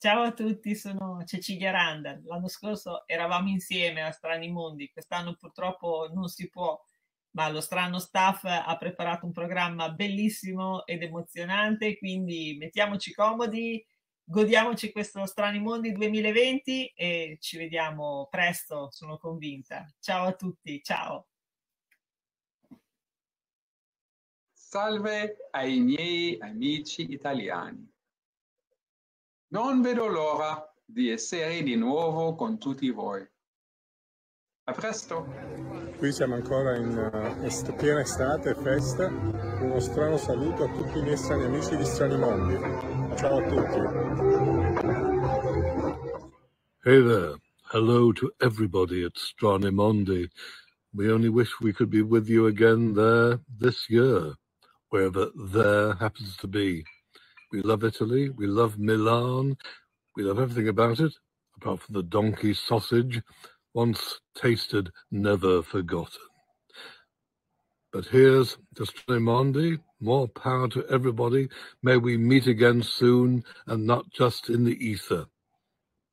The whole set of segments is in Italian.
Ciao a tutti, sono Cecilia Randall. L'anno scorso eravamo insieme a Strani Mondi, quest'anno purtroppo non si può, ma lo strano staff ha preparato un programma bellissimo ed emozionante, quindi mettiamoci comodi, godiamoci questo Strani Mondi 2020 e ci vediamo presto, sono convinta. Ciao a tutti, ciao. Salve ai miei amici italiani. Non vedo l'ora di essere di nuovo con tutti voi. A presto! Qui siamo ancora in uh, est- piena estate, festa. Uno strano saluto a tutti i miei strani amici di Strani Mondi. Ciao a tutti. Hey there. Hello to everybody at Stranimondi. We only wish we could be with you again there this year, wherever there happens to be. We love Italy. We love Milan. We love everything about it, apart from the donkey sausage, once tasted, never forgotten. But here's to Stranimondi. More power to everybody. May we meet again soon and not just in the ether.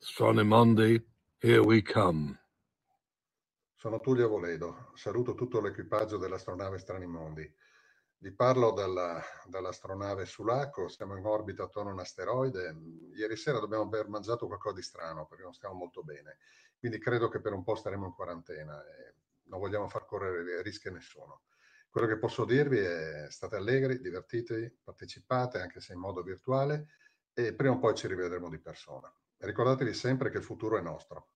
Stranimondi, here we come. Sono Tullio Voledo, saluto tutto l'equipaggio dell'astronave Stranimondi. Vi parlo dalla, dall'astronave Sulaco, siamo in orbita attorno a un asteroide. Ieri sera dobbiamo aver mangiato qualcosa di strano perché non stiamo molto bene, quindi credo che per un po' staremo in quarantena e non vogliamo far correre rischi a nessuno. Quello che posso dirvi è state allegri, divertitevi, partecipate anche se in modo virtuale e prima o poi ci rivedremo di persona. Ricordatevi sempre che il futuro è nostro.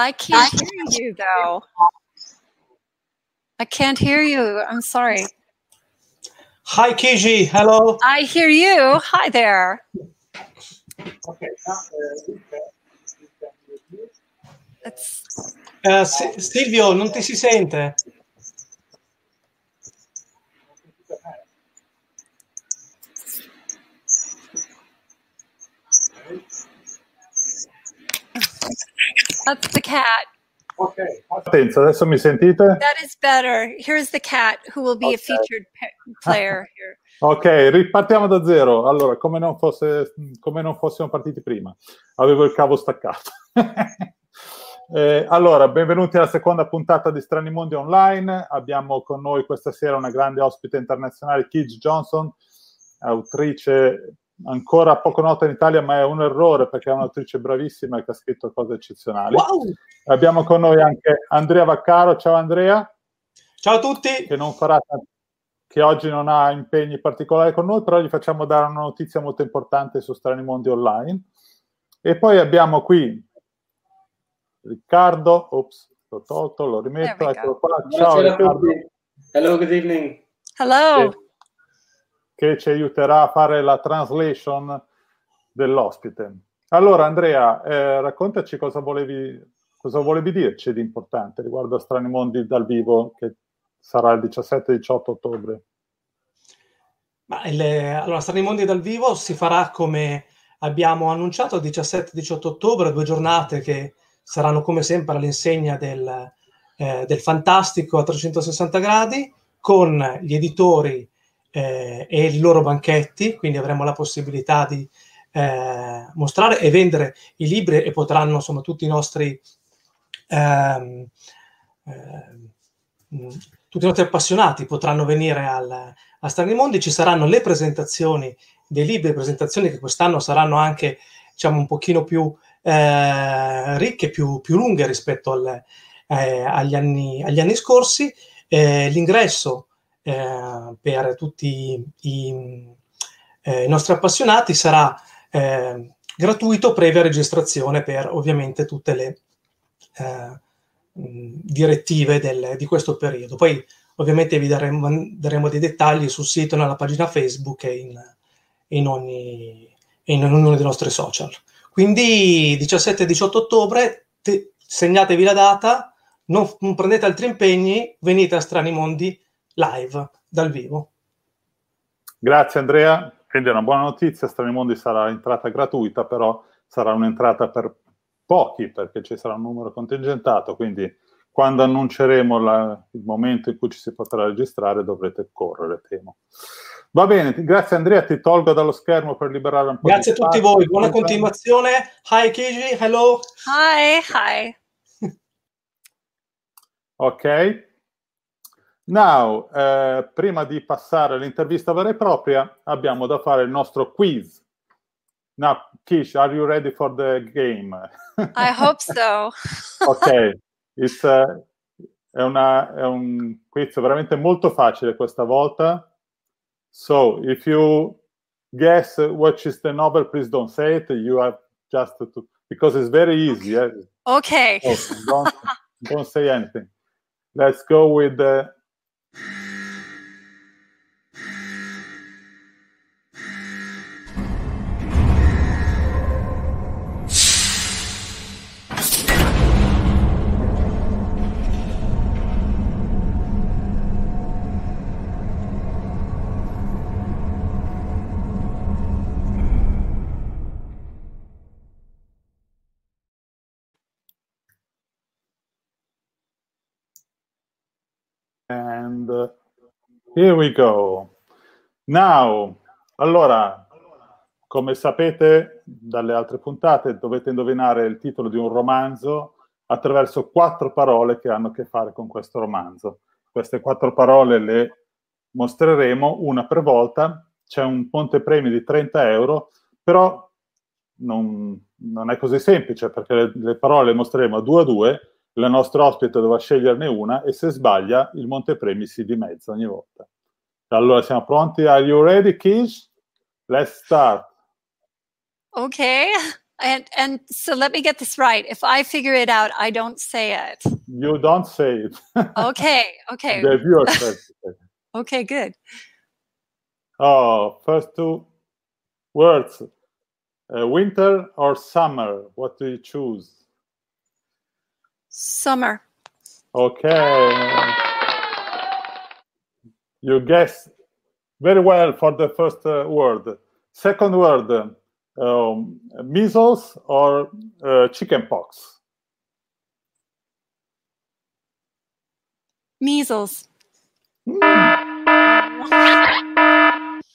I can't hear you though. I can't hear you. I'm sorry. Hi, Kiji. Hello. I hear you. Hi there. Okay, now uh, we can, we can review. It's Eh, Si- Silvio, non ti si sente? That's the cat. Okay, Partenza, adesso mi sentite? That is better. Here's the cat who will be a Okay. featured pa- player here. Ok, ripartiamo da zero. Allora, come non, fosse, come non fossimo partiti prima, avevo il cavo staccato. Eh, allora, benvenuti alla seconda puntata di Strani Mondi Online. Abbiamo con noi questa sera una grande ospite internazionale, Kij Johnson, autrice ancora poco nota in Italia, ma è un errore perché è un'autrice bravissima e che ha scritto cose eccezionali. Wow! Abbiamo con noi anche Andrea Vaccaro. Ciao Andrea. Ciao a tutti. Che, non farà, che oggi non ha impegni particolari con noi, però gli facciamo dare una notizia molto importante su Strani Mondi Online. E poi abbiamo qui Riccardo, ops, l'ho tolto, lo rimetto, eccolo qua. Ciao Buonasera Riccardo, tutti. Hello, good evening. Hello. Che ci aiuterà a fare la translation dell'ospite. Allora Andrea, eh, raccontaci cosa volevi, cosa volevi dirci di importante riguardo a Strani Mondi dal vivo che sarà il 17-18 ottobre. Il, allora, Strani Mondi dal vivo si farà come abbiamo annunciato il 17-18 ottobre, due giornate che saranno come sempre all'insegna del, eh, del fantastico a 360 gradi con gli editori eh, e i loro banchetti, quindi avremo la possibilità di eh, mostrare e vendere i libri e potranno insomma tutti i nostri ehm, mh, tutti i nostri appassionati potranno venire al, a Strani Mondi, ci saranno le presentazioni dei libri, presentazioni che quest'anno saranno anche diciamo un pochino più eh, ricche, più, più lunghe rispetto al, eh, agli, anni, agli anni scorsi. Eh, l'ingresso eh, per tutti i, eh, i nostri appassionati sarà eh, gratuito previa registrazione per ovviamente tutte le eh, direttive del- di questo periodo. Poi ovviamente vi daremo, daremo dei dettagli sul sito, nella pagina Facebook e in, in ogni, in ognuno dei nostri social. Quindi 17 e 18 ottobre, te- segnatevi la data, non, non prendete altri impegni, venite a Strani Mondi live, dal vivo. Grazie Andrea, quindi è una buona notizia, Strani Mondi sarà entrata gratuita, però sarà un'entrata per pochi perché ci sarà un numero contingentato, quindi quando annunceremo la- il momento in cui ci si potrà registrare dovrete correre, temo. Va bene, ti- grazie Andrea, ti tolgo dallo schermo per liberare un po' Grazie a di tutti spazio. voi, buona continuazione. Hi Kiji, hello. Hi. Hi. Ok. Now, eh, prima di passare all'intervista vera e propria, abbiamo da fare il nostro quiz. Now, Kish, are you ready for the game? I hope so. ok, It's, eh, è, una- è un quiz veramente molto facile questa volta. So, if you guess which is the novel, please don't say it. You have just to, because it's very easy. eh? Okay. So don't, don't say anything. Let's go with the. Here we go. Now, allora, come sapete dalle altre puntate, dovete indovinare il titolo di un romanzo attraverso quattro parole che hanno a che fare con questo romanzo. Queste quattro parole le mostreremo una per volta. C'è un ponte premi di 30 euro, però non, non è così semplice perché le, le parole le mostreremo a due a due. La nostra ospite dovrà sceglierne una e se sbaglia il montepremi si dimezza ogni volta. Allora siamo pronti? Are you ready, Kish? Let's start. Okay. And and so let me get this right. If I figure it out, I don't say it. You don't say it. Okay, okay. the viewer says it. Okay, good. Oh, first two words. Uh, winter or summer? What do you choose? Summer. Okay. You guess very well for the first uh, word. Second word, um, measles or uh, chickenpox? Measles.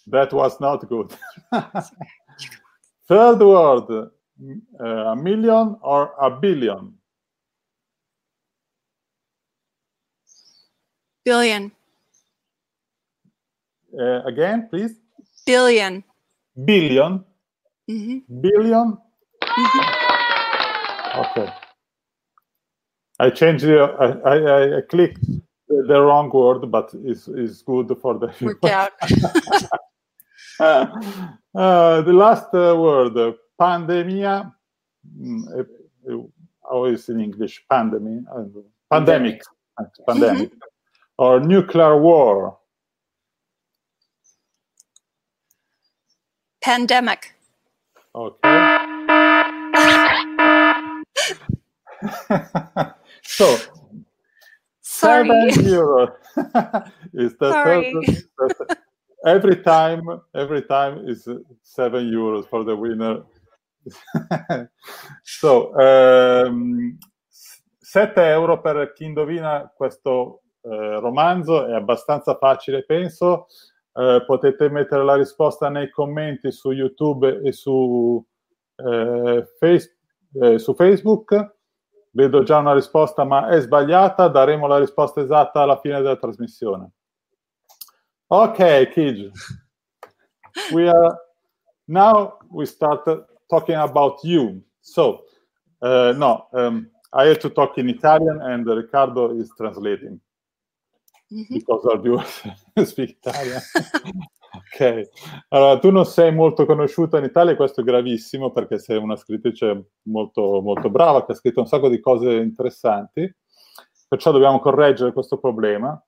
That was not good. Third word, uh, a million or a billion? Billion. Uh, again, please. Billion. Billion. hmm Billion. Okay. I changed the. I, I, I clicked the, wrong word, but it's, it's good for the. Worked out. Uh, the last uh, word, uh, pandemia. Mm, uh, uh, How is in English? Pandemic. uh, pandemic. Thanks, Pandemic. Or nuclear war. Pandemic. Okay. so Sorry. seven euro is the Sorry. third, every time every time is seven euros for the winner so um, ehm, 7 euro per chi indovina questo eh, romanzo è abbastanza facile penso. Eh, potete mettere la risposta nei commenti su youtube e su, eh, Face- eh, su facebook. Vedo già una risposta ma è sbagliata. Daremo la risposta esatta alla fine della trasmissione. Ok Kij. We are now we start talking about you. So uh, no um, i have to talk in italian and riccardo is translating Mhm. because our viewers speak ok. Allora tu non sei molto conosciuta in Italia e questo è gravissimo perché sei una scrittrice molto, molto brava che ha scritto un sacco di cose interessanti. Perciò dobbiamo correggere questo problema.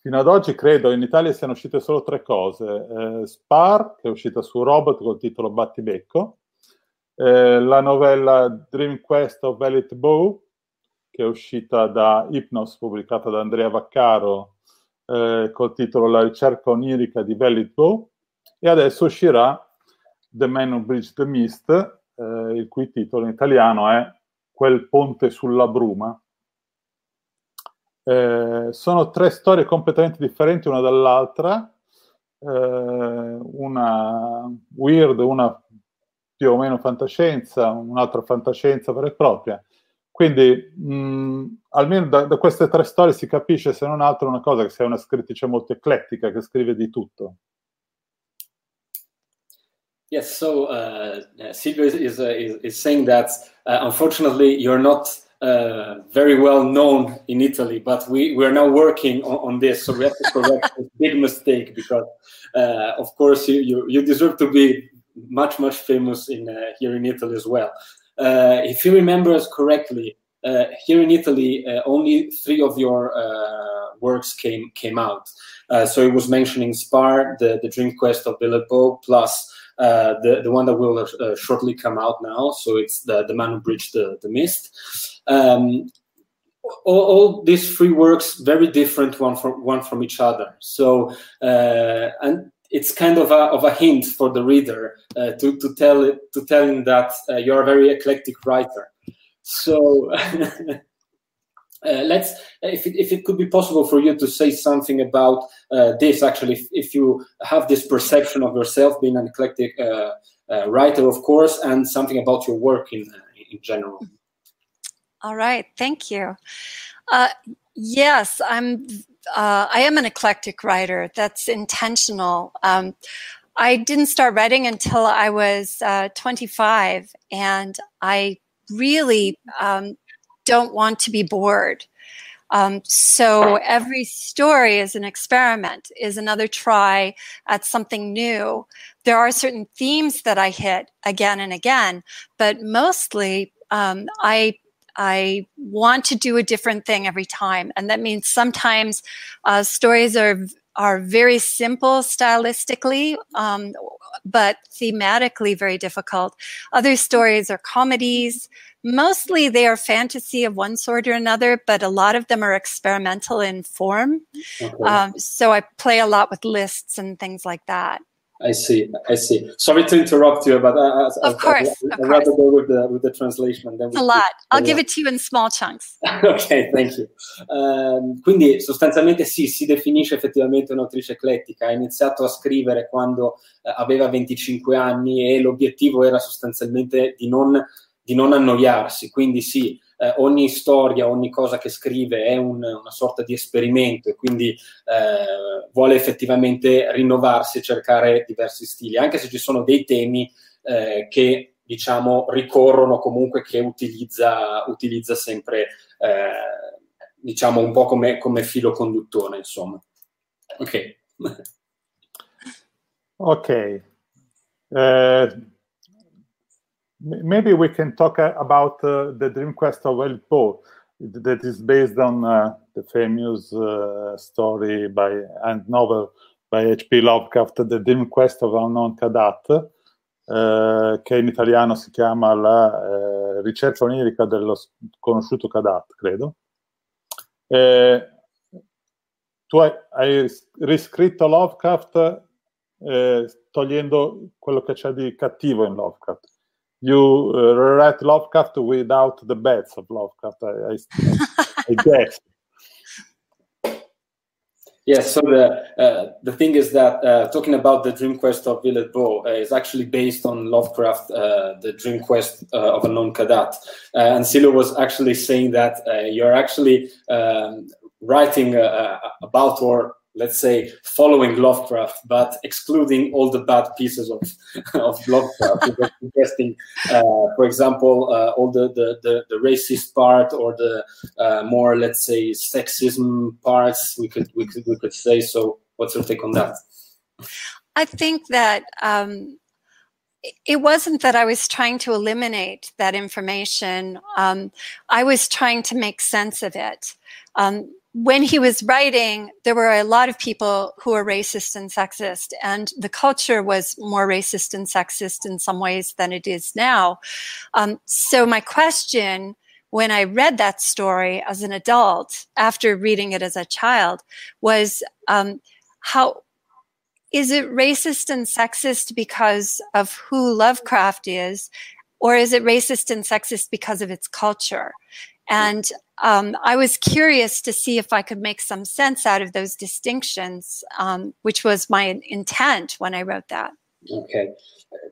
Fino ad oggi credo in Italia siano uscite solo tre cose. Eh, Spar, che è uscita su Robot col titolo Battibecco, eh, la novella Dream Quest of Velvet Bow, che è uscita da Hypnos, pubblicata da Andrea Vaccaro, eh, col titolo La ricerca onirica di Velvet Bow, e adesso uscirà The Man Who Bridged the Mist, eh, il cui titolo in italiano è Quel ponte sulla bruma, eh, sono tre storie completamente differenti una dall'altra, eh, una weird, una più o meno fantascienza, un'altra fantascienza vera e propria. Quindi, mh, almeno da, da queste tre storie si capisce, se non altro, una cosa, che sei una scrittrice molto eclettica, che scrive di tutto. Yes, so uh, uh, Silvio is, is, uh, is, is saying that uh, unfortunately you're not uh, very well known in Italy, but we, we are now working on, on this, so we have to correct this big mistake because, uh, of course, you, you, you deserve to be much, much famous in uh, here in Italy as well. Uh, if you remember us correctly, uh, here in Italy, uh, only three of your works came came out. So it was mentioning Spar, the, the Dream Quest of Billet Bow, plus uh, the the one that will uh, shortly come out now. So it's the the Man Who Bridged the, the Mist. Um, all, all these three works very different one from one from each other. So uh, and it's kind of a of a hint for the reader uh, to to tell it to tell him that uh, you're a very eclectic writer. So. Uh, let's if it, if it could be possible for you to say something about uh, this actually if, if you have this perception of yourself being an eclectic uh, uh, writer of course and something about your work in in general All right, thank you. Yes, I'm. Uh, I am an eclectic writer. That's intentional. Um, I didn't start writing until I was uh, 25, and I really um, don't want to be bored. Um, so every story is an experiment, is another try at something new. there are certain themes that I hit again and again, but mostly um, I I want to do a different thing every time, and that means sometimes uh, stories are are very simple stylistically, um, but thematically very difficult. Other stories are comedies. Mostly they are fantasy of one sort or another, but a lot of them are experimental in form. Okay. Um, so I play a lot with lists and things like that. I see. I see. Sorry to interrupt you, but uh, of course, I, I'd rather go with the with the translation. It's a lot. I'll give it to you in small chunks. ok, thank you. Um, quindi sostanzialmente sì, si definisce effettivamente un'autrice eclettica. Ha iniziato a scrivere quando uh, aveva 25 anni e l'obiettivo era sostanzialmente di non, di non annoiarsi. Quindi sì, eh, ogni storia, ogni cosa che scrive è un, una sorta di esperimento e quindi eh, vuole effettivamente rinnovarsi e cercare diversi stili, anche se ci sono dei temi eh, che diciamo ricorrono comunque che utilizza, utilizza sempre eh, diciamo un po' come, come filo conduttore insomma. Ok. Ok. Uh, Maybe we can talk uh, about uh, the Dream Quest of El Po, that is based on uh, the famous uh, story by and novel by H.P. Lovecraft, The Dream Quest of Unknown Kadat, eh, che in italiano si chiama La eh, ricerca onirica dello sconosciuto Kadat, credo. Eh, tu hai, hai, riscritto Lovecraft togliendo quello che c'è di cattivo in Lovecraft you uh, write Lovecraft without the beds of Lovecraft, I, I, I guess. Yes, so the uh, the thing is that uh, talking about the Dream Quest of Villet Bo uh, is actually based on Lovecraft, uh, the Dream Quest uh, of Unknown Kadat. Uh, and Silo was actually saying that you're actually um, writing about or let's say, following Lovecraft, but excluding all the bad pieces of, of Lovecraft. suggesting, uh, for example, uh, all the, the, the, the, racist part or the uh, more, let's say, sexism parts, we could, we, could, we could say. So, what's your take on that? I think that um, it wasn't that I was trying to eliminate that information. Um, I was trying to make sense of it. Um, when he was writing, there were a lot of people who were racist and sexist, and the culture was more racist and sexist in some ways than it is now. Um, so, my question when I read that story as an adult, after reading it as a child, was um, how is it racist and sexist because of who Lovecraft is, or is it racist and sexist because of its culture? And um, I was curious to see if I could make some sense out of those distinctions, um, which was my intent when I wrote that. Ok,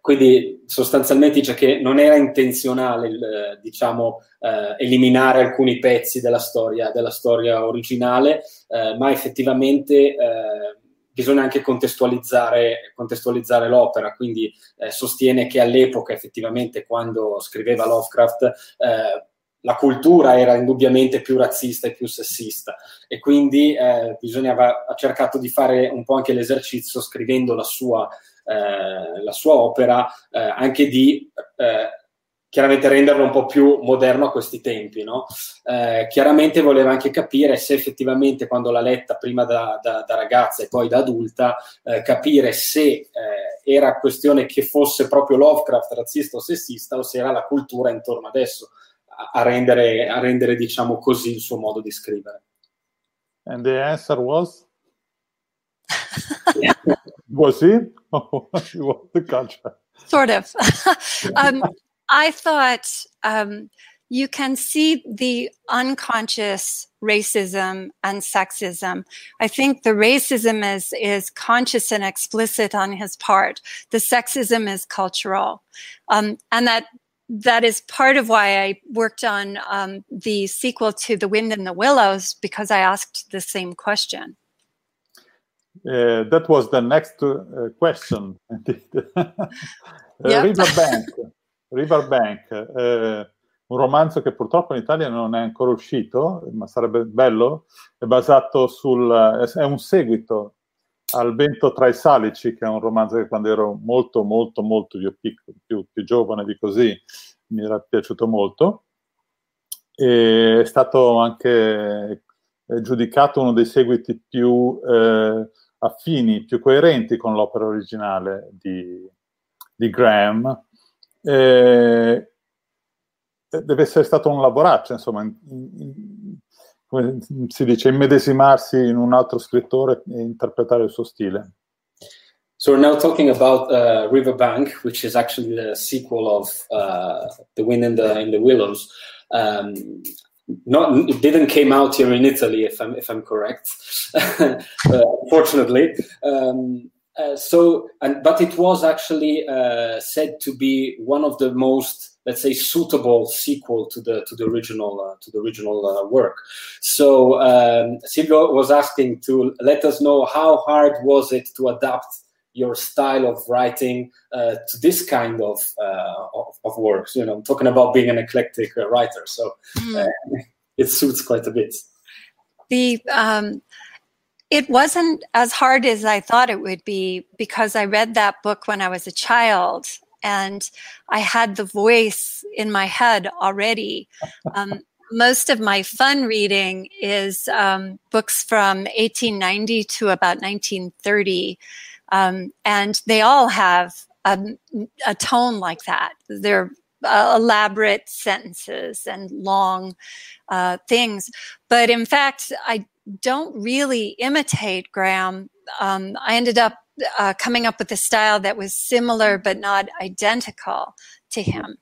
quindi sostanzialmente dice che non era intenzionale, diciamo, eh, eliminare alcuni pezzi della storia, della storia originale, eh, ma effettivamente eh, bisogna anche contestualizzare, contestualizzare l'opera, quindi eh, sostiene che all'epoca effettivamente quando scriveva Lovecraft eh, la cultura era indubbiamente più razzista e più sessista e quindi eh, bisognava, ha cercato di fare un po' anche l'esercizio scrivendo la sua, eh, la sua opera eh, anche di eh, chiaramente renderlo un po' più moderno a questi tempi. No? Eh, chiaramente voleva anche capire se effettivamente quando l'ha letta prima da, da, da ragazza e poi da adulta, eh, capire se era questione che fosse proprio Lovecraft razzista o sessista o se era la cultura intorno adesso a rendere, a rendere, diciamo così, il suo modo di scrivere. And the answer was? was it? Oh, was the culture? Sort of. um, I thought um, you can see the unconscious racism and sexism. I think the racism is is conscious and explicit on his part. The sexism is cultural, um, and that that is part of why I worked on um, the sequel to The Wind and the Willows because I asked the same question. Uh, that was the next uh, question. uh. Riverbank, Riverbank uh, un romanzo che purtroppo in Italia non è ancora uscito, ma sarebbe bello, è basato sul... è un seguito al vento tra i salici, che è un romanzo che quando ero molto, molto, molto più, piccolo, più, più giovane di così mi era piaciuto molto. E è stato anche giudicato uno dei seguiti più eh, affini, più coerenti con l'opera originale di, di Graham. Eh, deve essere stato un lavoraccio, insomma, in, in, come si dice, immedesimarsi in un altro scrittore e interpretare il suo stile. So we're now talking about uh, Riverbank, which is actually the sequel of uh, The Wind in the, in the Willows. Um, not it didn't came out here in Italy, if I'm if I'm correct, uh, fortunately. Um, uh, so, and but it was actually uh, said to be one of the most, let's say, suitable sequel to the to the original uh, to the original uh, work. So um, Silvio was asking to let us know how hard was it to adapt your style of writing uh, to this kind of, of, of works. You know, I'm talking about being an eclectic writer, so mm. it suits quite a bit. The um, it wasn't as hard as I thought it would be because I read that book when I was a child and I had the voice in my head already. Um, most of my fun reading is um, books from 1890 to about 1930. Um, and they all have a, a, tone like that. They're uh, elaborate sentences and long uh, things. But in fact, I don't really imitate Graham. Um, I ended up uh, coming up with a style that was similar but not identical to him.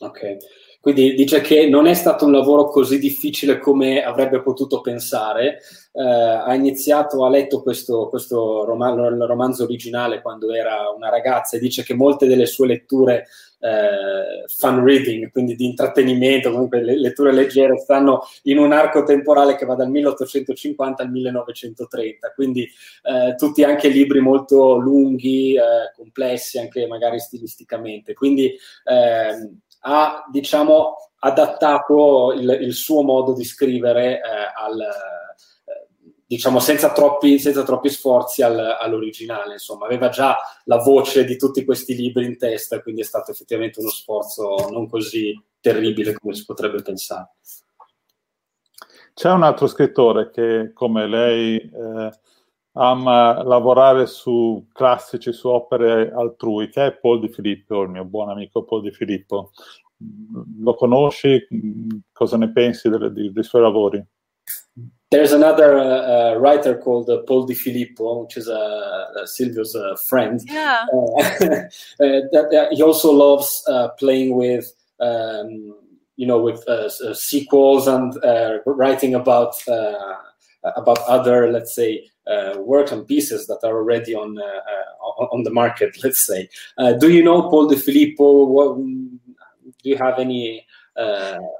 Ok, quindi dice che non è stato un lavoro così difficile come avrebbe potuto pensare. Eh, ha iniziato, ha letto questo, questo roman- romanzo originale quando era una ragazza e dice che molte delle sue letture eh, fun reading, quindi di intrattenimento, comunque le letture leggere, stanno in un arco temporale che va dal 1850 al 1930, quindi eh, tutti anche libri molto lunghi, eh, complessi, anche magari stilisticamente. Quindi ehm, ha, diciamo, adattato il, il, suo modo di scrivere eh, al diciamo senza troppi, senza troppi sforzi al, all'originale, insomma, aveva già la voce di tutti questi libri in testa, quindi è stato effettivamente uno sforzo non così terribile come si potrebbe pensare. C'è un altro scrittore che, come lei, eh, ama lavorare su classici, su opere altrui, che è Paul Di Filippo, il mio buon amico Paul Di Filippo. Lo conosci? Cosa ne pensi delle, dei, dei suoi lavori? There's another uh, writer called uh, Paul Di Filippo, which is Silvio's friend. Yeah. that, he also loves playing with, um, you know, with sequels and writing about about other, let's say, uh, work and pieces that are already on uh, on the market. Let's say. Uh, do you know Paul De Filippo? What, do you have any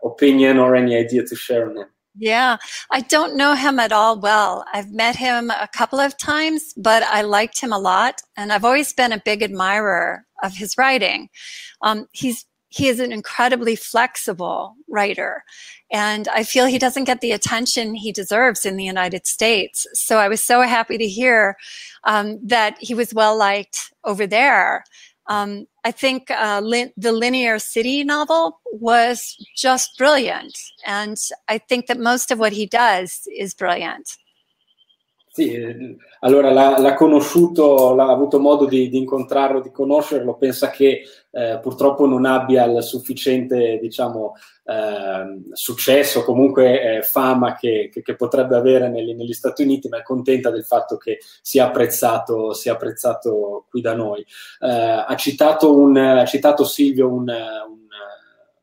opinion or any idea to share on him? Yeah, I don't know him at all well. I've met him a couple of times, but I liked him a lot, and I've always been a big admirer of his writing. Um, he's he is an incredibly flexible writer, and I feel he doesn't get the attention he deserves in the United States. So I was so happy to hear um, that he was well liked over there. Um, I think uh, the Linear City novel was just brilliant. And I think that most of what he does is brilliant. Sì, allora l'ha, l'ha conosciuto, l'ha avuto modo di, di, incontrarlo, di conoscerlo, pensa che eh, purtroppo non abbia il sufficiente diciamo, eh, successo, comunque eh, fama che, che, che, potrebbe avere negli, negli, Stati Uniti, ma è contenta del fatto che sia apprezzato, sia apprezzato qui da noi. Eh, ha, citato un, ha citato Silvio un, un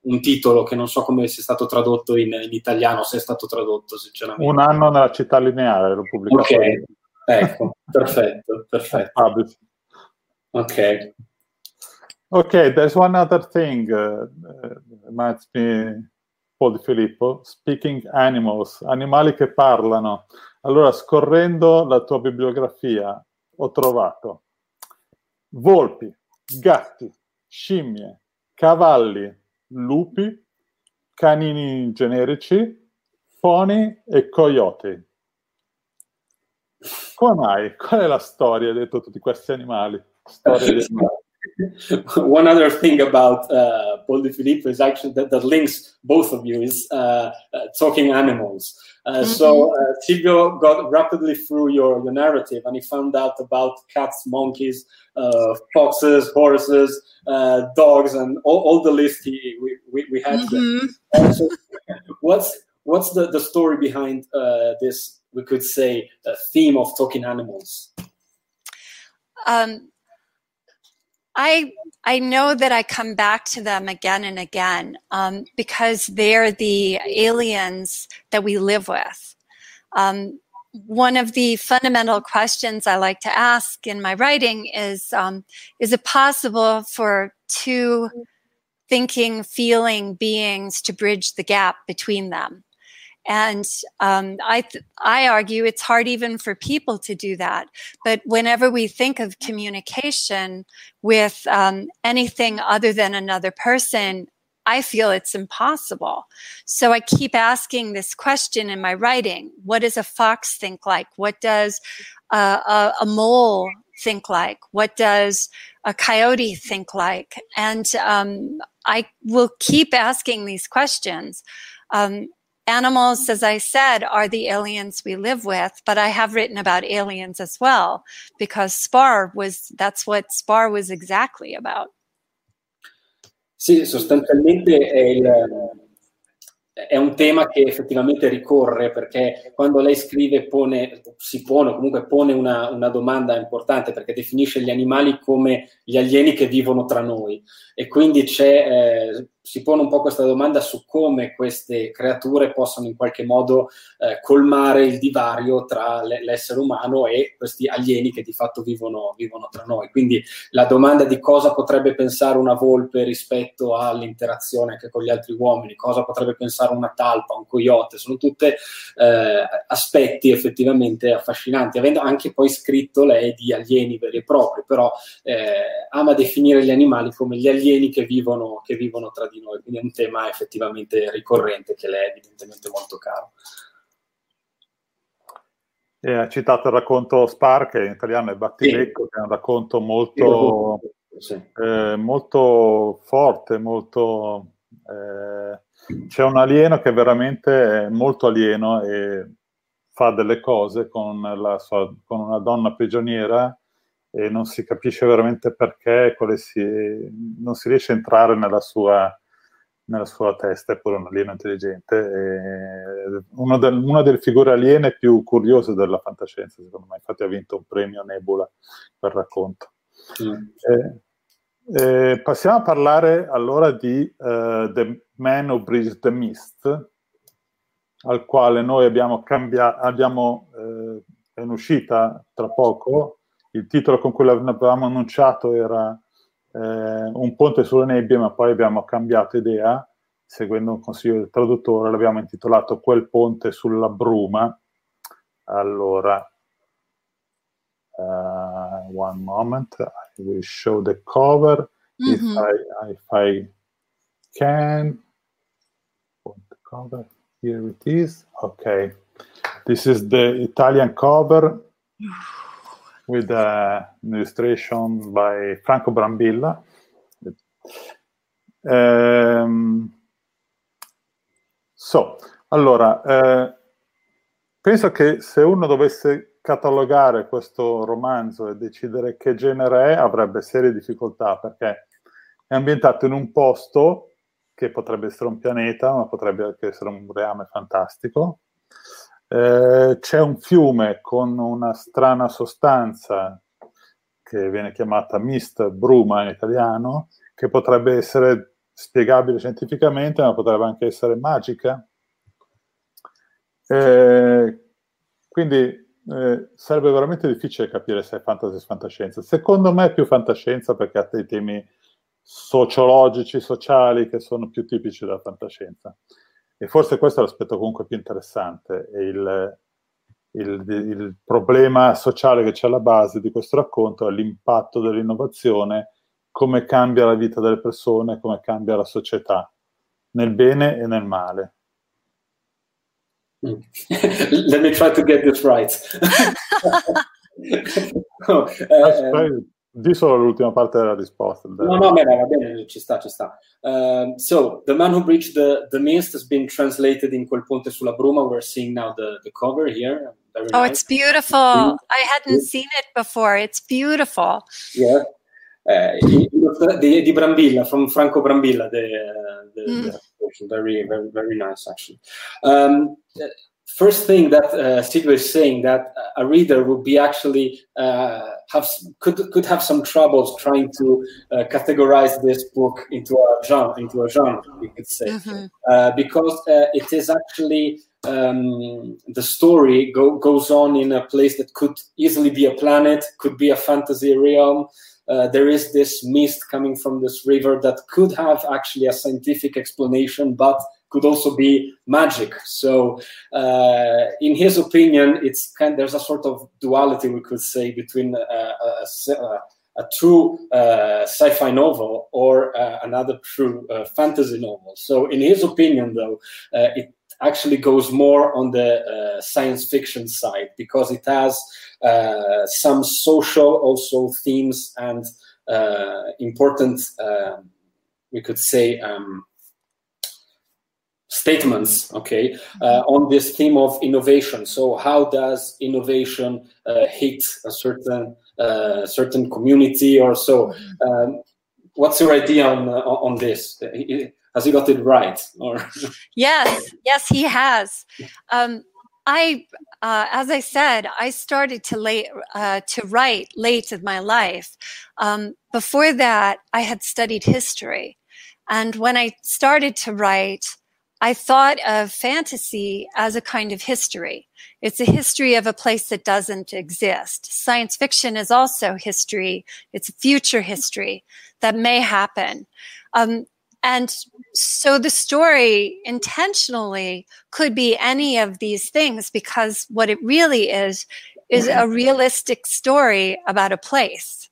un titolo che non so come sia stato tradotto in, in, italiano, se è stato tradotto sinceramente. Un anno nella città lineare l'ho pubblicato. Ok, ecco, perfetto, perfetto. Ok. Ok, there's one other thing, uh, reminds me, Paul Di Filippo, speaking animals, animali che parlano. Allora, scorrendo la tua bibliografia, ho trovato volpi, gatti, scimmie, cavalli, lupi, canini generici, pony e coyote. Come mai? Qual è la storia dietro tutti questi animali? Storia di animali. one other thing about uh, Paul de Filippo is actually that, that links both of you is uh, uh, talking animals. Uh, mm-hmm. So uh, Silvio got rapidly through your, your narrative and he found out about cats, monkeys, uh, foxes, horses, dogs, and all, all the list he, we, we, we had. Mm-hmm. so what's what's the, the story behind this, we could say, theme of talking animals? Um, I I know that I come back to them again and again um, because they're the aliens that we live with. Um, one of the fundamental questions I like to ask in my writing is um, Is it possible for two thinking, feeling beings to bridge the gap between them? And um, I, th- I argue it's hard even for people to do that. But whenever we think of communication with um, anything other than another person, I feel it's impossible. So I keep asking this question in my writing What does a fox think like? What does uh, a, a, mole think like? What does a coyote think like? And um, I will keep asking these questions. Um, animals, as I said, are the aliens we live with, but I have written about aliens as well because Spar was that's what Spar was exactly about. Sì, sostanzialmente è il, è un tema che effettivamente ricorre perché quando lei scrive pone, si pone, comunque pone una, una, domanda importante perché definisce gli animali come gli alieni che vivono tra noi e quindi eh, si pone un po' questa domanda su come queste creature possono in qualche modo eh, colmare il divario tra l'essere umano e questi alieni che di fatto vivono, vivono tra noi. Quindi la domanda di cosa potrebbe pensare una volpe rispetto all'interazione anche con gli altri uomini, cosa potrebbe pensare una talpa, un coyote, sono tutte eh, aspetti effettivamente affascinanti, avendo anche poi scritto lei di alieni veri e propri, però eh, ama definire gli animali come gli alieni che vivono, che vivono tra di noi, quindi è un tema effettivamente ricorrente che le è evidentemente molto caro. E ha citato il racconto Spar, che in italiano è Battilecco, sì. che è un racconto molto, sì. eh, molto forte, molto... Eh, c'è un alieno che è veramente molto alieno e fa delle cose con, sua, con una donna prigioniera e non si capisce veramente perché, si, non si riesce a entrare nella sua, nella sua testa, è pure un alieno intelligente. Una, del, una, delle figure aliene più curiose della fantascienza, secondo me, infatti ha vinto un premio Nebula per racconto. Mm. Eh, eh, passiamo a parlare allora di uh, The Man Who Bridged the Mist, al quale noi abbiamo cambiato, abbiamo, eh, è in uscita tra poco, il titolo con cui l'avevamo annunciato era eh, Un ponte sulle nebbie, ma poi abbiamo cambiato idea, seguendo un consiglio del traduttore, l'abbiamo intitolato Quel ponte sulla bruma. Allora, uh, one moment, I will show the cover mm-hmm. if, I, if I can. Cover, here it is. Okay, this is the Italian cover. with an illustration by Franco Brambilla. Um, so, allora, eh, penso che se uno dovesse catalogare questo romanzo e decidere che genere è, avrebbe serie difficoltà perché è ambientato in un posto che potrebbe essere un pianeta, ma potrebbe anche essere un reame fantastico, eh, c'è un fiume con una strana sostanza che viene chiamata mist bruma in italiano, che potrebbe essere spiegabile scientificamente, ma potrebbe anche essere magica. Eh, quindi eh, sarebbe veramente difficile capire se è fantasy o fantascienza. Secondo me è più fantascienza perché ha dei temi sociologici, sociali che sono più tipici della fantascienza. E forse questo è l'aspetto comunque più interessante, il, il, il, problema sociale che c'è alla base di questo racconto è l'impatto dell'innovazione, come cambia la vita delle persone, come cambia la società, nel bene e nel male. Let me try to get this right. no, eh, Di solo l'ultima parte della risposta. No, no, bene, va bene, ci sta, ci sta. Um, so, The Man Who Breached the, the Mist has been translated in Quel Ponte sulla Bruma. We're seeing now the, the cover here. Very oh, nice. it's beautiful. Mm-hmm. I hadn't seen it before. It's beautiful. Yeah. Uh, di, di, Brambilla, from Franco Brambilla, the, the, mm. the very, very, very nice, actually. Um, first thing that uh, Sigrid is saying that a reader would be actually uh, have could could have some troubles trying to uh, categorize this book into a genre into a genre we could say mm-hmm. uh, because uh, it is actually um, the story go, goes on in a place that could easily be a planet could be a fantasy realm uh, there is this mist coming from this river that could have actually a scientific explanation, but could also be magic. So, uh, in his opinion, it's kind. There's a sort of duality we could say between uh, a, a, a, true uh, sci-fi novel or uh, another true uh, fantasy novel. So, in his opinion, though, it actually goes more on the science fiction side because it has some social also themes and important. we could say. Um, statements okay uh, on this theme of innovation. So how does innovation uh, hit a certain uh, certain community or so? Um, what's your idea on uh, on this? Has he got it right or? Yes yes he has. Um, I, uh, as I said, I started to late uh, to write late in my life. Um, before that, I had studied history, and when I started to write, I thought of fantasy as a kind of history. It's a history of a place that doesn't exist. Science fiction is also history. It's future history that may happen. Um, and so the story intentionally could be any of these things because what it really is, is a realistic story about a place.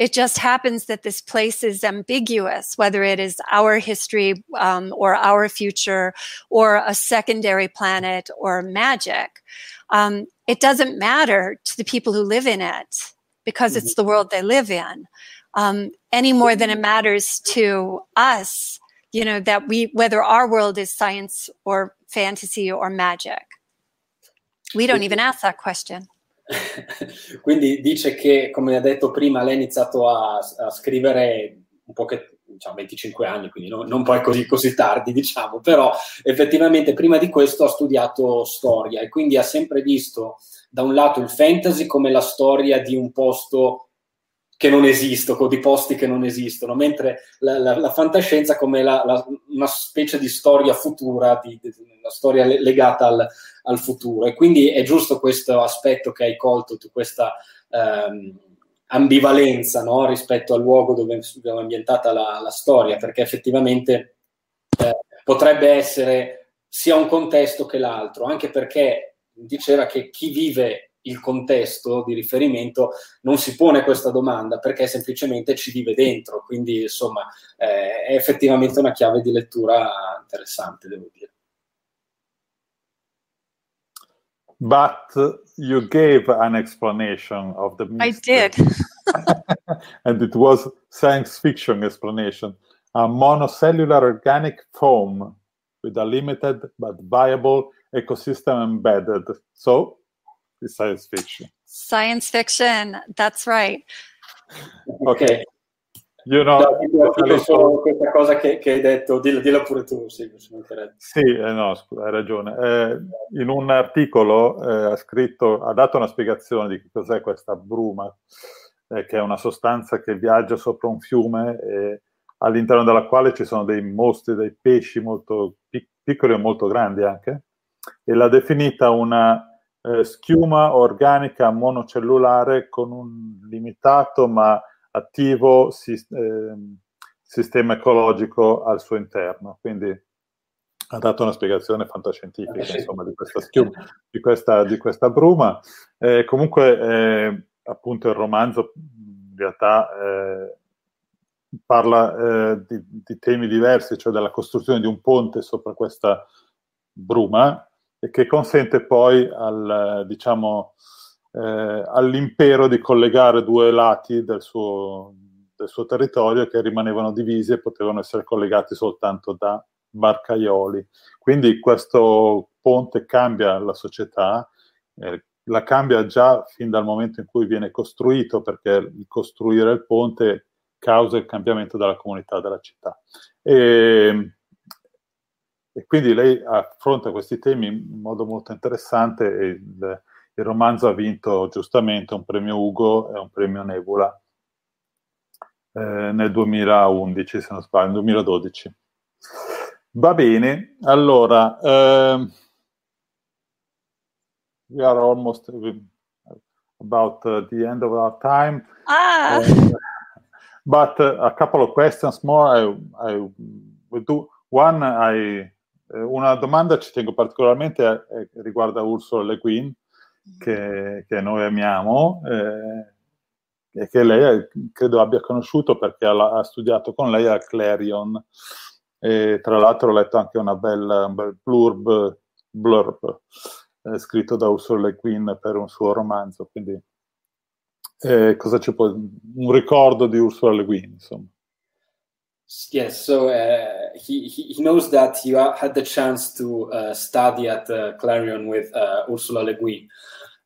It just happens that this place is ambiguous, whether it is our history um, or our future or a secondary planet or magic. Um, it doesn't matter to the people who live in it because mm-hmm. it's the world they live in um, any more than it matters to us, you know, that we, whether our world is science or fantasy or magic. We don't even ask that question. Quindi dice che, come ha detto prima, lei ha iniziato a, a scrivere un po' che diciamo, 25 anni, quindi no, non poi così, così tardi, diciamo, però effettivamente prima di questo ha studiato storia e quindi ha sempre visto da un lato il fantasy come la storia di un posto che non esistono, di posti che non esistono, mentre la, la, la fantascienza come la, una specie di storia futura, di, di, una storia legata al, al, futuro. E quindi è giusto questo aspetto che hai colto, tu questa ehm, ambivalenza no? rispetto al luogo dove, è ambientata la, la, storia, perché effettivamente eh, potrebbe essere sia un contesto che l'altro, anche perché diceva che chi vive il contesto di riferimento non si pone questa domanda perché semplicemente ci vive dentro, quindi insomma eh, è effettivamente una chiave di lettura interessante, devo dire. But you gave an explanation of the mystery. I did. and it was science fiction explanation. A monocellular organic foam with a limited but viable ecosystem embedded. So di science fiction. Science fiction, that's right. Ok. You know, no, dico, solo questa cosa che, che hai detto, dillo, dillo pure tu, sì, sì eh, no, scusa, hai ragione. Eh, in un articolo eh, ha scritto, ha dato una spiegazione di che cos'è questa bruma, eh, che è una sostanza che viaggia sopra un fiume e all'interno della quale ci sono dei mostri, dei pesci molto pic- piccoli e molto grandi anche, e l'ha definita una eh, schiuma organica monocellulare con un limitato ma attivo si, eh, sistema ecologico al suo interno. Quindi ha dato una spiegazione fantascientifica insomma, di, questa schiuma, di, questa, di questa bruma. Eh, comunque, eh, appunto, il romanzo in realtà eh, parla eh, di, di, temi diversi, cioè della costruzione di un ponte sopra questa bruma e che consente poi al, diciamo, eh, all'impero di collegare due lati del suo, del suo territorio che rimanevano divisi e potevano essere collegati soltanto da barcaioli. Quindi questo ponte cambia la società, eh, la cambia già fin dal momento in cui viene costruito, perché costruire il ponte causa il cambiamento della comunità della città. E, e quindi lei affronta questi temi in modo molto interessante e il, il romanzo ha vinto giustamente un premio Ugo e un premio Nebula eh, nel 2011, se non sbaglio, nel 2012. Va bene, allora, uh, we are almost about the end of our time. Ah. Uh, but a couple of questions more I, I will do. One, I, una domanda ci tengo particolarmente a, a, riguarda Ursula Le Guin, che, che noi amiamo. Eh, e che lei credo abbia conosciuto perché ha, ha studiato con lei a Clarion e tra l'altro ho letto anche una bella, un bel blurb, blurb eh, scritto da Ursula Le Guin per un suo romanzo, quindi eh, cosa ci può... un ricordo di Ursula Le Guin, insomma. Yes, so uh, he, he knows that you had the chance to uh, study at uh, Clarion with uh, Ursula Le Guin.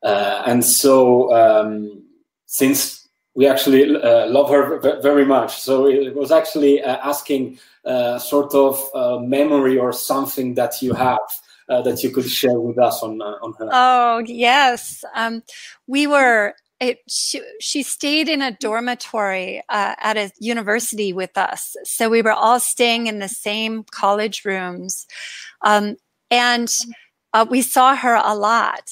Uh, and so, um, since we actually uh, love her very much. So it was actually asking sort of memory or something that you have that you could share with us on on her. Oh yes, um, we were. It, she, she stayed in a dormitory at a university with us, so we were all staying in the same college rooms, um, and we saw her a lot.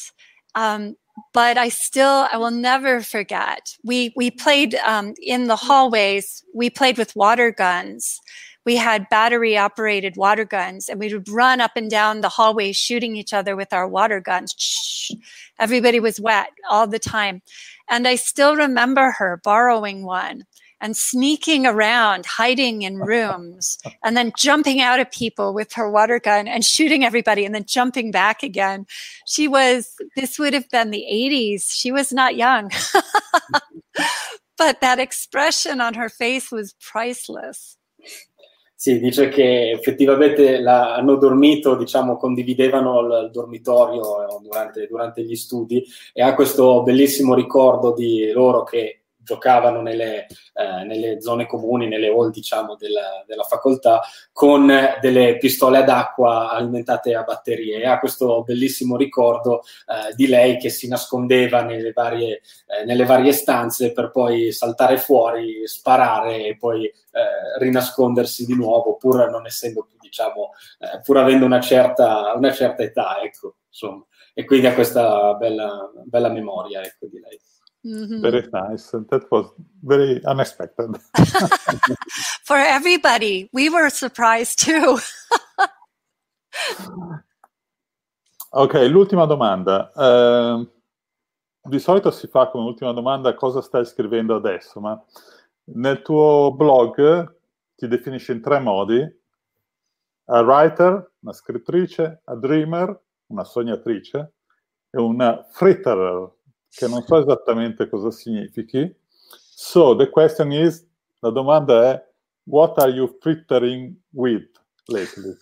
Um, but I still I will never forget. We we played um, in the hallways. We played with water guns. We had battery operated water guns, and we would run up and down the hallways shooting each other with our water guns. Shh. Everybody was wet all the time, and I still remember her borrowing one and sneaking around, hiding in rooms, and then jumping out at people with her water gun and shooting everybody and then jumping back again. She was, this would have been the 80s. She was not young. but that expression on her face was priceless. Sì, dice che effettivamente la, hanno dormito, diciamo, condividevano il, il dormitorio eh, durante, durante, gli studi e ha questo bellissimo ricordo di loro che giocavano nelle, eh, nelle, zone comuni, nelle hall diciamo della, della, facoltà con delle pistole ad acqua alimentate a batterie. E ha questo bellissimo ricordo eh, di lei che si nascondeva nelle varie, eh, nelle varie, stanze per poi saltare fuori, sparare e poi eh, rinascondersi di nuovo pur non essendo più diciamo eh, pur avendo una certa, una certa età ecco insomma. E quindi ha questa bella, bella memoria ecco di lei Mm-hmm. Very nice. That was very unexpected. For everybody, we were surprised too. ok, l'ultima domanda. Uh, di solito si fa come ultima domanda cosa stai scrivendo adesso, ma nel tuo blog ti definisci in tre modi. A writer, una scrittrice, a dreamer, una sognatrice, e una fritterer, che non so esattamente cosa significhi. So the question is, la domanda è, what are you frittering with lately?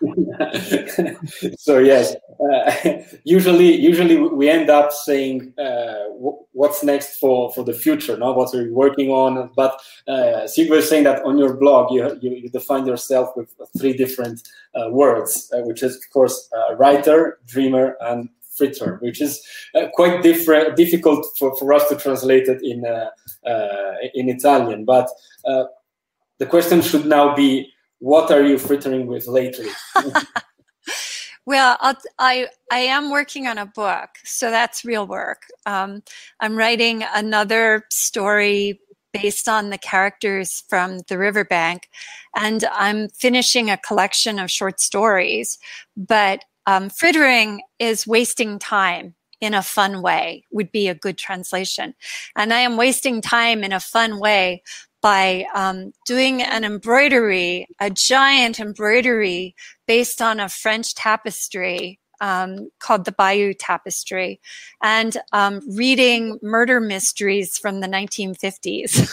so yes, uh, usually usually we end up saying uh, what's next for for the future, no? What are you working on? But uh, Sigve is saying that on your blog you you, you define yourself with three different uh, words, uh, which is of course uh, writer, dreamer, and fritter, which is uh, quite different, difficult for, for us to translate it in uh, uh, in Italian. But uh, the question should now be, what are you frittering with lately? Well, I'll, i I am working on a book, so that's real work. Um, I'm writing another story based on the characters from the riverbank, and I'm finishing a collection of short stories. But um, frittering is wasting time in a fun way, would be a good translation. And I am wasting time in a fun way by um, doing an embroidery, a giant embroidery based on a French tapestry um, called The Bayeux Tapestry and um, reading murder mysteries from the 1950s.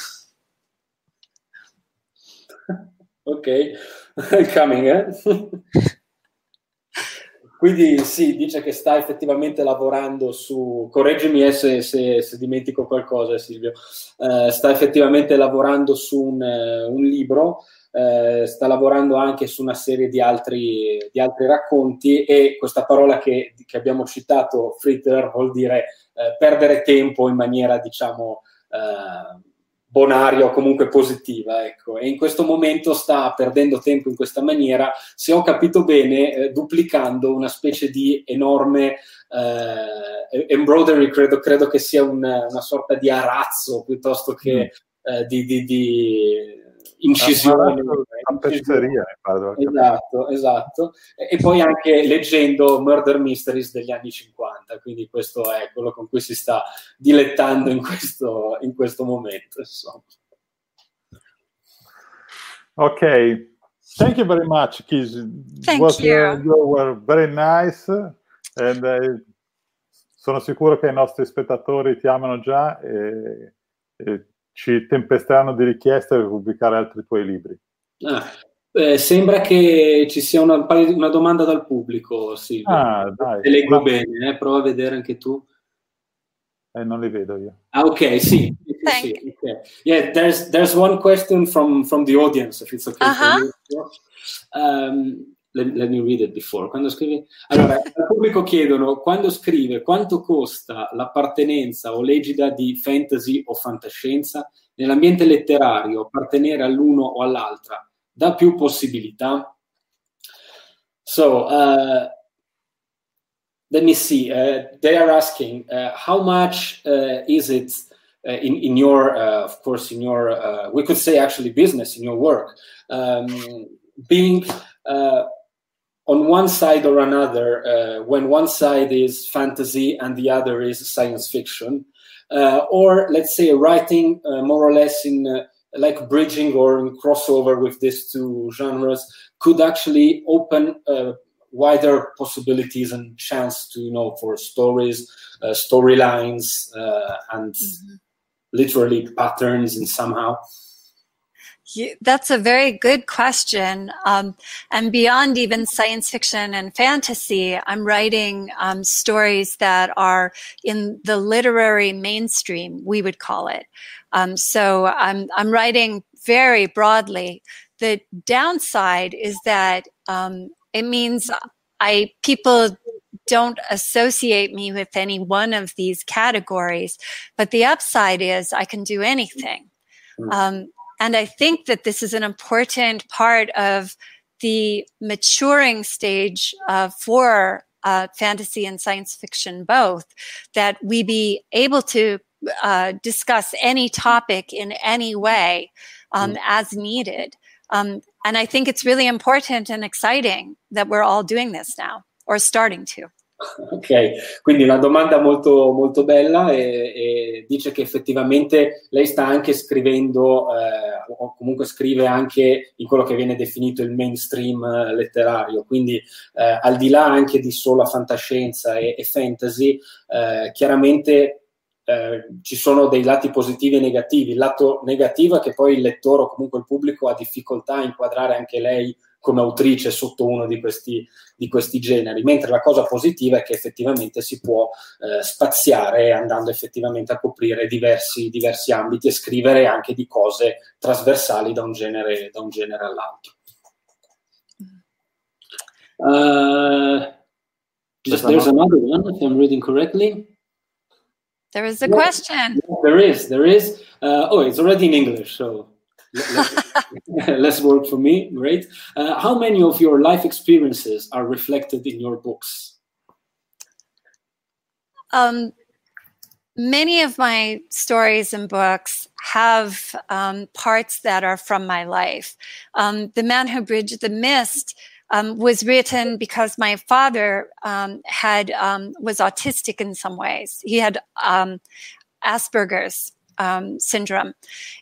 ok, coming, eh? Quindi sì, dice che sta effettivamente lavorando su, correggimi se, se, se dimentico qualcosa Silvio, uh, sta effettivamente lavorando su un, uh, un libro, uh, sta lavorando anche su una serie di altri, di altri racconti e questa parola che, che abbiamo citato, fritter, vuol dire perdere tempo in maniera diciamo bonaria o comunque positiva. Ecco. E in questo momento sta perdendo tempo in questa maniera, se ho capito bene, eh, duplicando una specie di enorme eh, embroidery, credo, credo, che sia un, una sorta di arazzo piuttosto che mm. eh, di, di, di incisione. Tappezzeria, esatto, esatto. E, poi anche leggendo Murder Mysteries degli anni 50, quindi questo è quello con cui si sta dilettando in questo, in questo momento. Insomma. Ok, thank you very much, Kiz. Thank Was, you. Uh, you were very nice and uh, sono sicuro che i nostri spettatori ti amano già e, e ci tempesteranno di richieste per pubblicare altri tuoi libri. Ah, eh, sembra che ci sia una, una, domanda dal pubblico, Silvio. Ah, dai. Te leggo Ma... bene, eh? prova a vedere anche tu. Eh, non li vedo io. Ah, ok, sì. sì, sì okay. Yeah, there's, there's one question from, from the audience, if it's okay uh-huh. Um, let, me read it before. Quando scrivi... Allora, al pubblico chiedono, quando scrive, quanto costa l'appartenenza o l'egida di fantasy o fantascienza? Nell'ambiente letterario, appartenere all'uno o all'altra dà più possibilità? So, uh, let me see. Uh, they are asking, uh, how much uh, is it uh, in, in your, uh, of course, in your, we could say actually business, in your work, um, being on one side or another, uh, when one side is fantasy and the other is science fiction, uh, or let's say writing uh, more or less in uh, like bridging or in crossover with these two genres, could actually open uh, wider possibilities and chance to you know for stories, uh, storylines, and mm-hmm. literally patterns and somehow. That's a very good question. Um, and beyond even science fiction and fantasy, I'm writing um, stories that are in the literary mainstream, we would call it. Um, so I'm, I'm writing very broadly. The downside is that um, it means I people don't associate me with any one of these categories, but the upside is I can do anything. Hmm. Um, and I think that this is an important part of the maturing stage uh, for uh, fantasy and science fiction both, that we be able to uh, discuss any topic in any way um, mm. as needed. Um, and I think it's really important and exciting that we're all doing this now or starting to. Ok, quindi una domanda molto, molto bella e, e, dice che effettivamente lei sta anche scrivendo, eh, o comunque scrive anche in quello che viene definito il mainstream eh, letterario, quindi eh, al di là anche di sola fantascienza e, e fantasy, eh, chiaramente eh, ci sono dei lati positivi e negativi. Il lato negativo è che poi il lettore o comunque il pubblico ha difficoltà a inquadrare anche lei come autrice sotto uno di questi, di questi generi, mentre la cosa positiva è che effettivamente si può eh, spaziare andando effettivamente a coprire diversi, diversi, ambiti e scrivere anche di cose trasversali da un genere, da un genere all'altro. Uh, just, there's another one, if I'm reading correctly. There is a question. There is, there is. Uh, oh, it's already in English, so less work for me. Great. Uh, how many of your life experiences are reflected in your books? Um, many of my stories and books have um, parts that are from my life. Um, the Man Who Bridged the Mist um, was written because my father um, had um, was autistic in some ways. He had um, Asperger's, um, syndrome.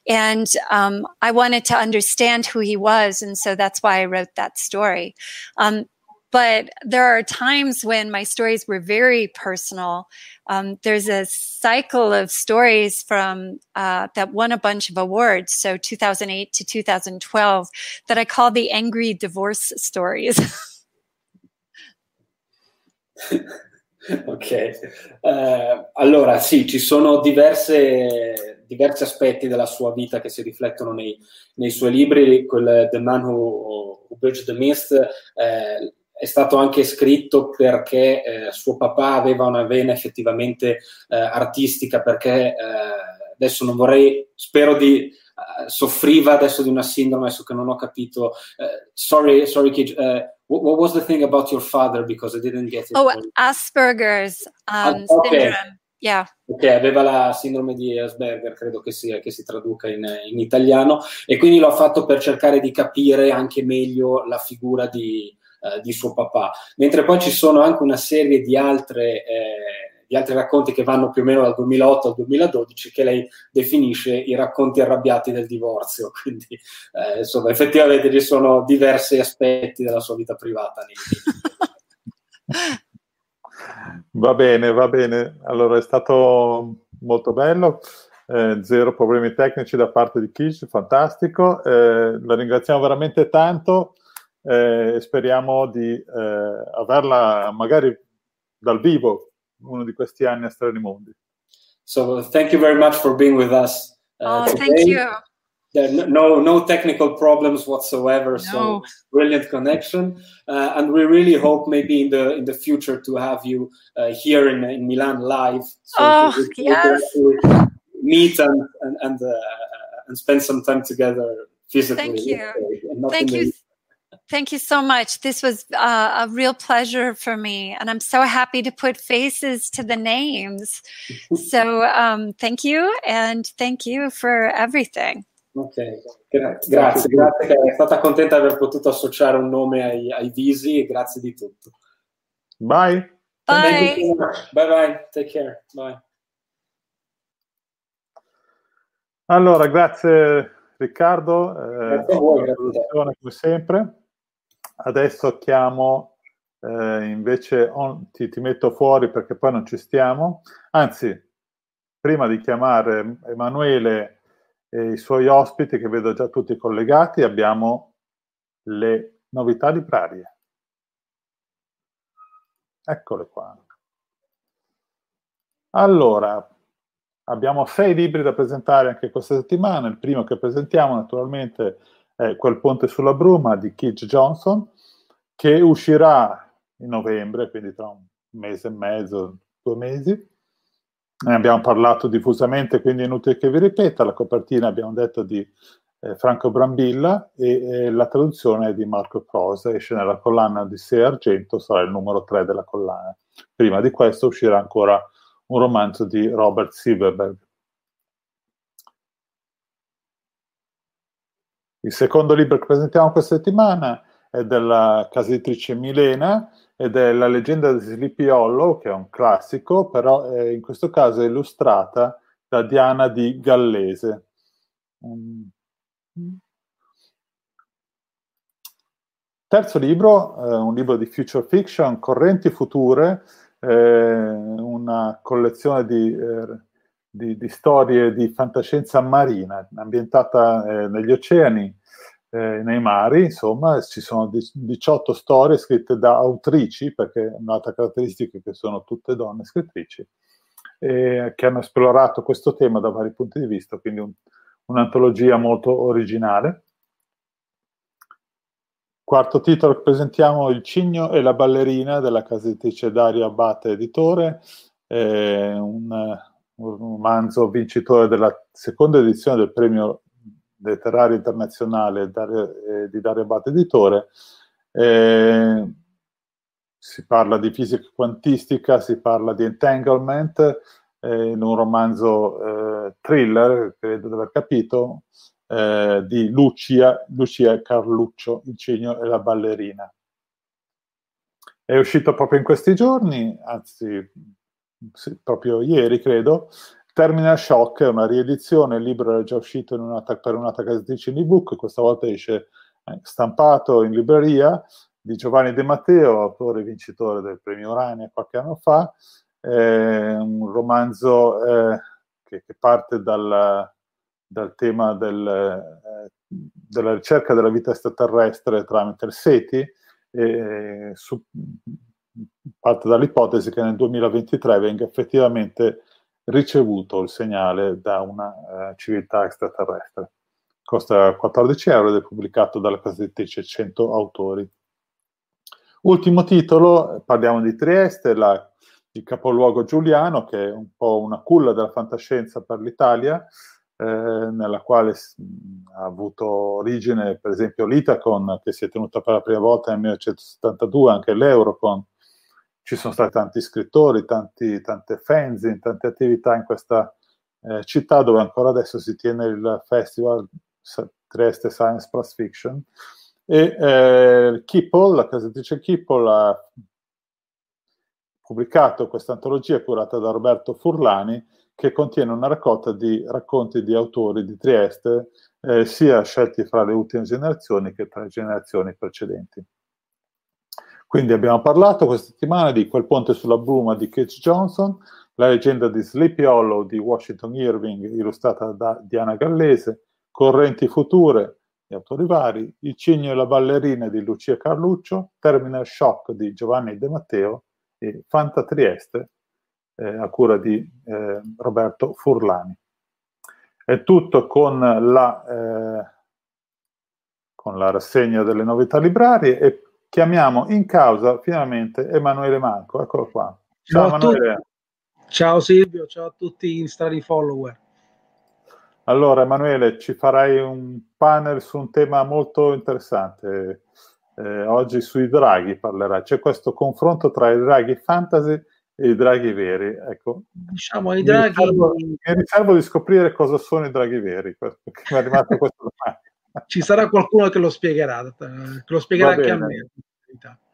And um, I wanted to understand who he was. And so that's why I wrote that story. Um, but there are times when my stories were very personal. Um, there's a cycle of stories from uh, that won a bunch of awards, so 2008 to 2012, that I call the angry divorce stories. ok, uh, allora sì, ci sono diverse, diversi aspetti della sua vita che si riflettono nei, nei suoi libri. Quel The Man Who, Who Bridged the Mist eh, è stato anche scritto perché eh, suo papà aveva una vena effettivamente eh, artistica, perché eh, adesso non vorrei, spero di uh, soffriva adesso di una sindrome, adesso che non ho capito. Uh, sorry, sorry, kid. Uh, what, what, was the thing about your father? Because I didn't get it. Oh, Asperger's um, ah, okay. syndrome. Yeah. Ok, aveva la sindrome di Asperger, credo che, sia, che si traduca in, in, italiano, e quindi l'ho fatto per cercare di capire anche meglio la figura di, uh, di suo papà. Mentre poi ci sono anche una serie di altre eh, gli altri racconti che vanno più o meno dal 2008 al 2012 che lei definisce i racconti arrabbiati del divorzio. Quindi, eh, insomma, effettivamente ci sono diversi aspetti della sua vita privata. va bene, va bene. Allora, è stato molto bello. Eh, zero problemi tecnici da parte di Kish, fantastico. Eh, la ringraziamo veramente tanto e speriamo di eh, averla magari dal vivo uno di questi anni a Strani Mondi. So thank you very much for being with us. Uh, oh, today. thank you. There no no technical problems whatsoever. No. So brilliant connection, uh, and we really hope maybe in the in the future to have you uh, here in, in Milan live. So oh yes. Meet and and and, uh, and spend some time together physically. Thank you. Thank you. Thank you so much. This was uh, a real pleasure for me, and I'm so happy to put faces to the names. so, um, thank you, and thank you for everything. Ok, Gra- grazie, grazie è stata contenta di aver potuto associare un nome ai, ai visi e grazie di tutto. Bye. Bye. Bye bye, take care. Bye. Allora, grazie Riccardo, eh, grazie a voi, come sempre. Adesso chiamo eh, invece, on, ti, ti, metto fuori perché poi non ci stiamo. Anzi, prima di chiamare Emanuele e i suoi ospiti, che vedo già tutti collegati, abbiamo le novità di Prarie. Eccole qua. Allora, abbiamo sei libri da presentare anche questa settimana. Il primo che presentiamo naturalmente è Quel ponte sulla bruma di Keith Johnson, che uscirà in novembre, quindi tra un mese e mezzo, due mesi. Ne abbiamo parlato diffusamente, quindi è inutile che vi ripeta. La copertina abbiamo detto di eh, Franco Brambilla e eh, la traduzione è di Marco Prosa, esce nella collana di Sei Argento, sarà il numero 3 della collana. Prima di questo uscirà ancora un romanzo di Robert Silverberg. Il secondo libro che presentiamo questa settimana è della casa editrice Milena ed è La leggenda di Sleepy Hollow, che è un classico, però è, in questo caso è illustrata da Diana di Gallese. Um, terzo libro, eh, un libro di future fiction, Correnti future, eh, una collezione di, eh, di, di, storie di fantascienza marina, ambientata eh, negli oceani, eh, nei mari, insomma, ci sono 18 storie scritte da autrici, perché un'altra caratteristica è che sono tutte donne scrittrici, che hanno esplorato questo tema da vari punti di vista, quindi un, un'antologia molto originale. Quarto titolo che presentiamo, Il cigno e la ballerina della casa editrice Dario Abate Editore, eh, un, un romanzo vincitore della seconda edizione del premio letterario internazionale eh, di Dario Abate Editore. Eh, si parla di fisica quantistica, si parla di entanglement, eh, in un romanzo eh, thriller, credo di aver capito, eh, di Lucia, Lucia Carluccio, il cigno e la ballerina. È uscito proprio in questi giorni, anzi sì, proprio ieri credo, Terminal Shock è una riedizione, il libro era già uscito una, per un'altra casa in ebook, questa volta esce eh, stampato in libreria, di Giovanni De Matteo, autore vincitore del premio Urania qualche anno fa, eh, un romanzo eh, che, che, parte dal, dal tema del, eh, della ricerca della vita extraterrestre tramite il SETI, su, parte dall'ipotesi che nel 2023 venga effettivamente ricevuto il segnale da una uh, civiltà extraterrestre. Costa 14 euro ed è pubblicato dalla casa editrice 100 autori. Ultimo titolo, parliamo di Trieste, la, il capoluogo giuliano, che è un po' una culla della fantascienza per l'Italia, eh, nella quale ha avuto origine, per esempio, l'Itacon, che si è tenuta per la prima volta nel 1972, anche l'Eurocon. Ci sono stati tanti scrittori, tanti, tante fanzine, tante attività in questa eh, città dove ancora adesso si tiene il festival Trieste Science Plus Fiction e eh, Kippel, la casa editrice Kippel ha pubblicato questa antologia curata da Roberto Furlani che contiene una raccolta di racconti di autori di Trieste eh, sia scelti fra le ultime generazioni che tra le generazioni precedenti. Quindi abbiamo parlato questa settimana di Quel ponte sulla bruma di Keith Johnson, la leggenda di Sleepy Hollow di Washington Irving illustrata da Diana Gallese, Correnti future di autori vari, Il cigno e la ballerina di Lucia Carluccio, Terminal Shock di Giovanni De Matteo e Fanta Trieste eh, a cura di eh, Roberto Furlani. È tutto con la, eh, con la rassegna delle novità librarie e chiamiamo in causa finalmente Emanuele Manco. Eccolo qua. Ciao, ciao Emanuele. Ciao Silvio, ciao a tutti i strani follower. Allora, Emanuele, ci farai un panel su un tema molto interessante. Eh, oggi sui draghi parlerai. C'è questo confronto tra i draghi fantasy e i draghi veri. Ecco. Diciamo, i draghi... Mi riservo, mi riservo di scoprire cosa sono i draghi veri, perché mi è arrivata questa domanda. Ci sarà qualcuno che lo spiegherà, che lo spiegherà anche a me.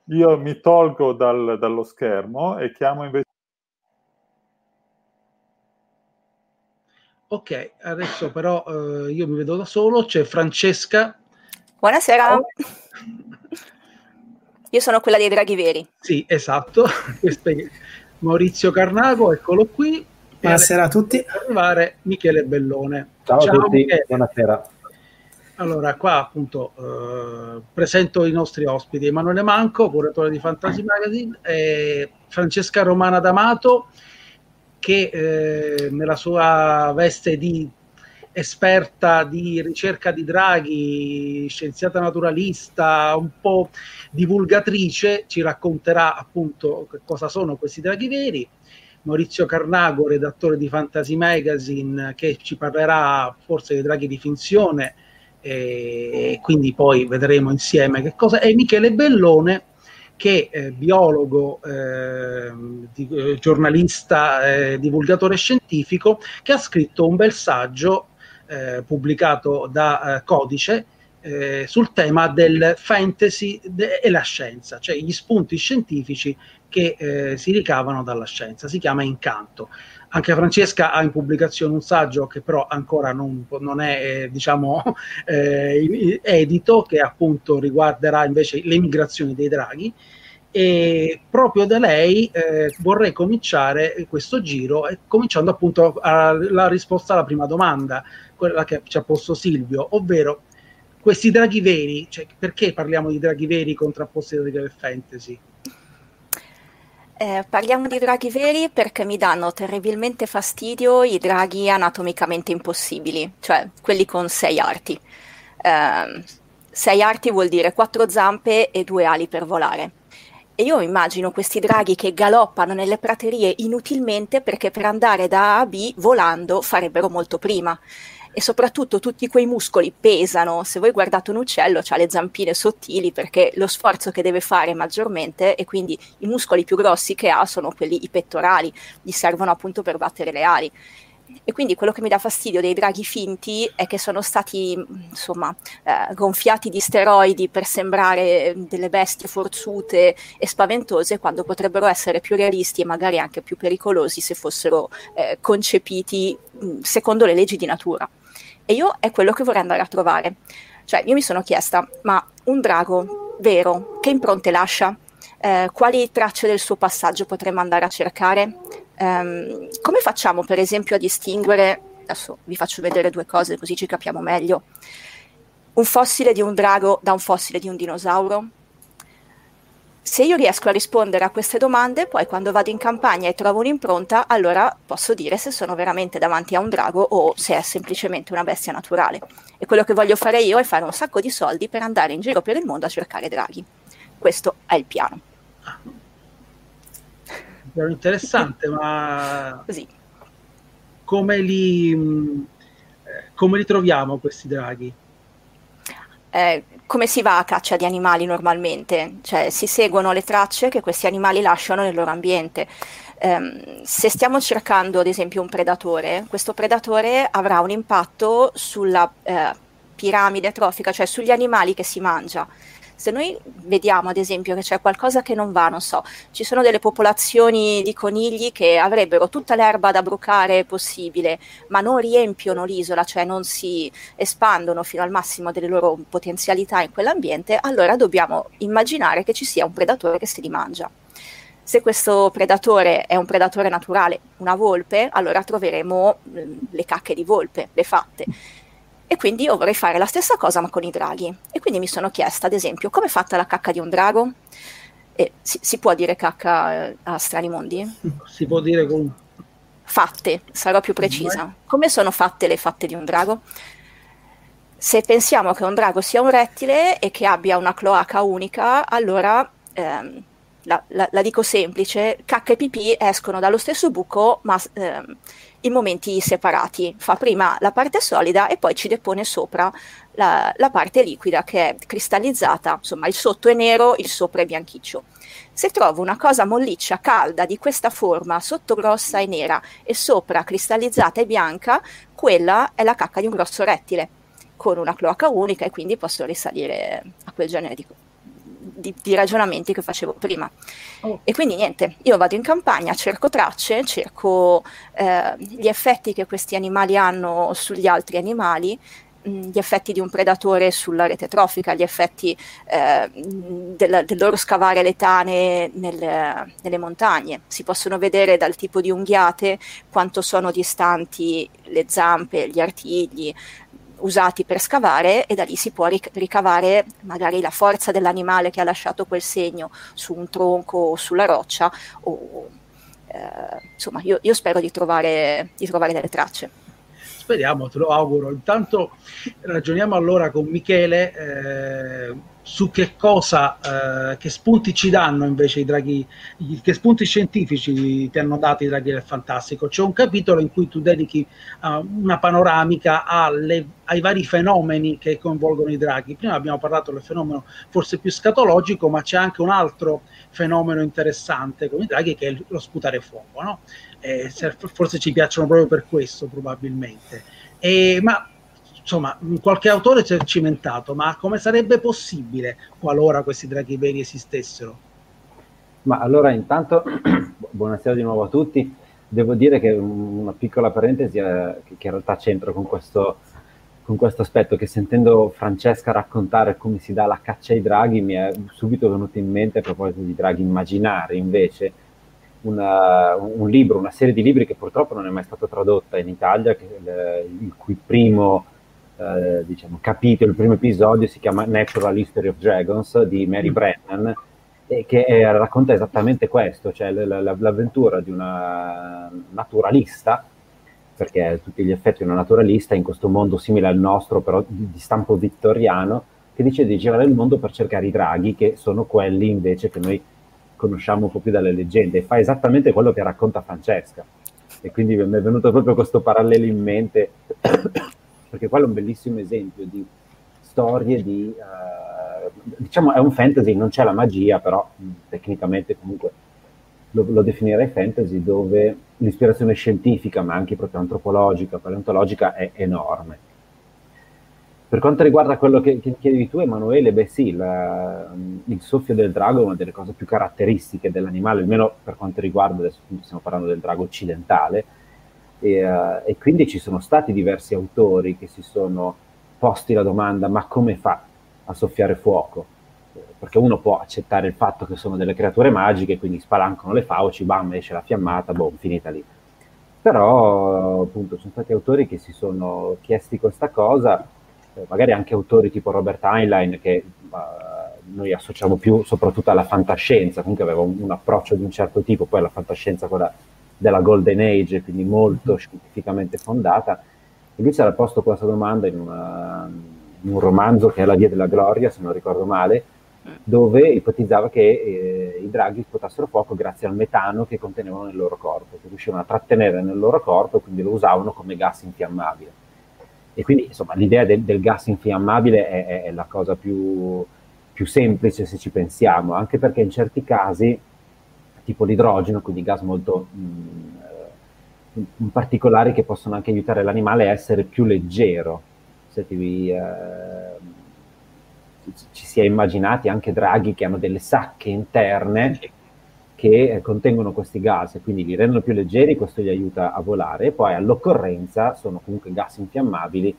Io mi tolgo dal, dallo schermo e chiamo invece Ok, adesso però eh, io mi vedo da solo, c'è Francesca. Buonasera. Oh. Io sono quella dei draghi veri. Sì, esatto. Maurizio Carnago, eccolo qui. Buonasera a tutti. Arrivare Michele Bellone. Ciao, Ciao a tutti, Michele. buonasera. Allora, qua appunto eh, presento i nostri ospiti. Emanuele Manco, curatore di Fantasy Magazine, e Francesca Romana D'Amato, che eh, nella sua veste di esperta di ricerca di draghi, scienziata naturalista, un po' divulgatrice, ci racconterà appunto cosa sono questi draghi veri. Maurizio Carnago, redattore di Fantasy Magazine, che ci parlerà forse dei draghi di finzione e quindi poi vedremo insieme che cosa è Michele Bellone che è biologo, eh, di, eh, giornalista, eh, divulgatore scientifico, che ha scritto un bel saggio eh, pubblicato da eh, Codice eh, sul tema del fantasy de- e la scienza, cioè gli spunti scientifici che si ricavano dalla scienza. Si chiama Incanto. Anche Francesca ha in pubblicazione un saggio che però ancora non, non è, diciamo, edito, che appunto riguarderà invece le migrazioni dei draghi e proprio da lei eh, vorrei cominciare questo giro eh, cominciando appunto alla risposta alla prima domanda, quella che ci ha posto Silvio, ovvero questi draghi veri, cioè, perché parliamo di draghi veri contrapposti ai draghi del fantasy? Eh, parliamo di draghi veri perché mi danno terribilmente fastidio i draghi anatomicamente impossibili, cioè quelli con sei arti. Eh, sei arti vuol dire quattro zampe e due ali per volare e io immagino questi draghi che galoppano nelle praterie inutilmente perché per andare da A a B volando farebbero molto prima. E soprattutto tutti quei muscoli pesano. Se voi guardate un uccello, ha le zampine sottili perché lo sforzo che deve fare maggiormente e quindi i muscoli più grossi che ha sono quelli i pettorali, gli servono appunto per battere le ali. E quindi quello che mi dà fastidio dei draghi finti è che sono stati insomma eh, gonfiati di steroidi per sembrare delle bestie forzute e spaventose quando potrebbero essere più realisti e magari anche più pericolosi se fossero eh, concepiti mh, secondo le leggi di natura. E io è quello che vorrei andare a trovare. Cioè, io mi sono chiesta, ma un drago vero, che impronte lascia? Eh, quali tracce del suo passaggio potremmo andare a cercare? Um, come facciamo per esempio a distinguere, adesso vi faccio vedere due cose così ci capiamo meglio, un fossile di un drago da un fossile di un dinosauro? Se io riesco a rispondere a queste domande, poi quando vado in campagna e trovo un'impronta, allora posso dire se sono veramente davanti a un drago o se è semplicemente una bestia naturale. E quello che voglio fare io è fare un sacco di soldi per andare in giro per il mondo a cercare draghi. Questo è il piano. Interessante, ma Così. come li, eh, come li troviamo questi draghi? Eh, come si va a caccia di animali normalmente? Cioè si seguono le tracce che questi animali lasciano nel loro ambiente. Um, se stiamo cercando ad esempio un predatore, questo predatore avrà un impatto sulla eh, piramide trofica, cioè sugli animali che si mangia. Se noi vediamo ad esempio che c'è qualcosa che non va, non so, ci sono delle popolazioni di conigli che avrebbero tutta l'erba da brucare possibile, ma non riempiono l'isola, cioè non si espandono fino al massimo delle loro potenzialità in quell'ambiente, allora dobbiamo immaginare che ci sia un predatore che se li mangia. Se questo predatore è un predatore naturale, una volpe, allora troveremo le cacche di volpe, le fatte. E quindi io vorrei fare la stessa cosa ma con i draghi. E quindi mi sono chiesta, ad esempio, come è fatta la cacca di un drago? E si, si può dire cacca eh, a strani mondi? Si può dire con... Fatte, sarò più precisa. Come sono fatte le fatte di un drago? Se pensiamo che un drago sia un rettile e che abbia una cloaca unica, allora ehm, la, la, la, dico semplice, cacca e pipì escono dallo stesso buco ma ehm, in momenti separati. Fa prima la parte solida e poi ci depone sopra la, la, parte liquida che è cristallizzata, insomma il sotto è nero, il sopra è bianchiccio. Se trovo una cosa molliccia, calda, di questa forma, sotto grossa e nera e sopra cristallizzata e bianca, quella è la cacca di un grosso rettile, con una cloaca unica e quindi posso risalire a quel genere di, di, ragionamenti che facevo prima. Oh. E quindi niente, io vado in campagna, cerco tracce, cerco eh, gli effetti che questi animali hanno sugli altri animali, gli effetti di un predatore sulla rete trofica, gli effetti eh, del, del, loro scavare le tane nel, nelle montagne. Si possono vedere dal tipo di unghiate quanto sono distanti le zampe, gli artigli, usati per scavare e da lì si può ric- ricavare magari la forza dell'animale che ha lasciato quel segno su un tronco o sulla roccia o eh, insomma io, io spero di trovare, di trovare delle tracce speriamo, te lo auguro. Intanto ragioniamo allora con Michele eh, su che cosa, eh, che spunti ci danno invece i draghi, che spunti scientifici ti hanno dato i draghi del fantastico. C'è un capitolo in cui tu dedichi uh, una panoramica alle, ai vari fenomeni che coinvolgono i draghi. Prima abbiamo parlato del fenomeno forse più scatologico, ma c'è anche un altro fenomeno interessante con i draghi che è lo sputare fuoco, no? Eh, forse ci piacciono proprio per questo probabilmente. E, ma insomma, qualche autore ci ha cimentato, ma come sarebbe possibile qualora questi draghi veri esistessero? Ma allora intanto, buonasera di nuovo a tutti, devo dire che una piccola parentesi eh, che, in realtà c'entra con questo, con questo aspetto, che sentendo Francesca raccontare come si dà la caccia ai draghi mi è subito venuto in mente a proposito di draghi immaginari invece, una, un libro, una serie di libri che purtroppo non è mai stata tradotta in Italia, che, il cui primo eh, diciamo, capitolo, il primo episodio si chiama Natural History of Dragons di Mary mm. Brennan, e che è, racconta esattamente questo, cioè l- l- l'avventura di una naturalista, perché a tutti gli effetti una naturalista in questo mondo simile al nostro, però di, di stampo vittoriano, che decide di girare il mondo per cercare i draghi, che sono quelli invece che noi conosciamo un po' più dalle leggende, e fa esattamente quello che racconta Francesca. E quindi mi è venuto proprio questo parallelo in mente, perché quello è un bellissimo esempio di storie di... Uh, diciamo è un fantasy, non c'è la magia, però mh, tecnicamente comunque lo, lo, definirei fantasy, dove l'ispirazione scientifica, ma anche proprio antropologica, paleontologica, è enorme per quanto riguarda quello che, che chiedevi tu, Emanuele, beh sì, la, il soffio del drago è una delle cose più caratteristiche dell'animale, almeno per quanto riguarda, adesso stiamo parlando del drago occidentale, e, uh, e, quindi ci sono stati diversi autori che si sono posti la domanda ma come fa a soffiare fuoco? perché uno può accettare il fatto che sono delle creature magiche, quindi spalancano le fauci, bam, esce la fiammata, boh, finita lì. Però appunto ci sono stati autori che si sono chiesti questa cosa, magari anche autori tipo Robert Heinlein che noi associamo più soprattutto alla fantascienza, comunque aveva un, un, approccio di un certo tipo, poi la fantascienza quella della Golden Age, quindi molto mm-hmm. scientificamente fondata, e lui ci era posto questa domanda in, una, in, un romanzo che è La Via della Gloria, se non ricordo male, dove ipotizzava che eh, i draghi sputassero fuoco grazie al metano che contenevano nel loro corpo, che riuscivano a trattenere nel loro corpo e quindi lo usavano come gas infiammabile. E quindi insomma l'idea del, del gas infiammabile è, è la cosa più, più, semplice se ci pensiamo, anche perché in certi casi, tipo l'idrogeno, quindi gas molto mh, mm, eh, particolari che possono anche aiutare l'animale a essere più leggero. Se ti, eh, ci si è immaginati anche draghi che hanno delle sacche interne che eh, contengono questi gas e quindi li rendono più leggeri, questo gli aiuta a volare e poi all'occorrenza sono comunque gas infiammabili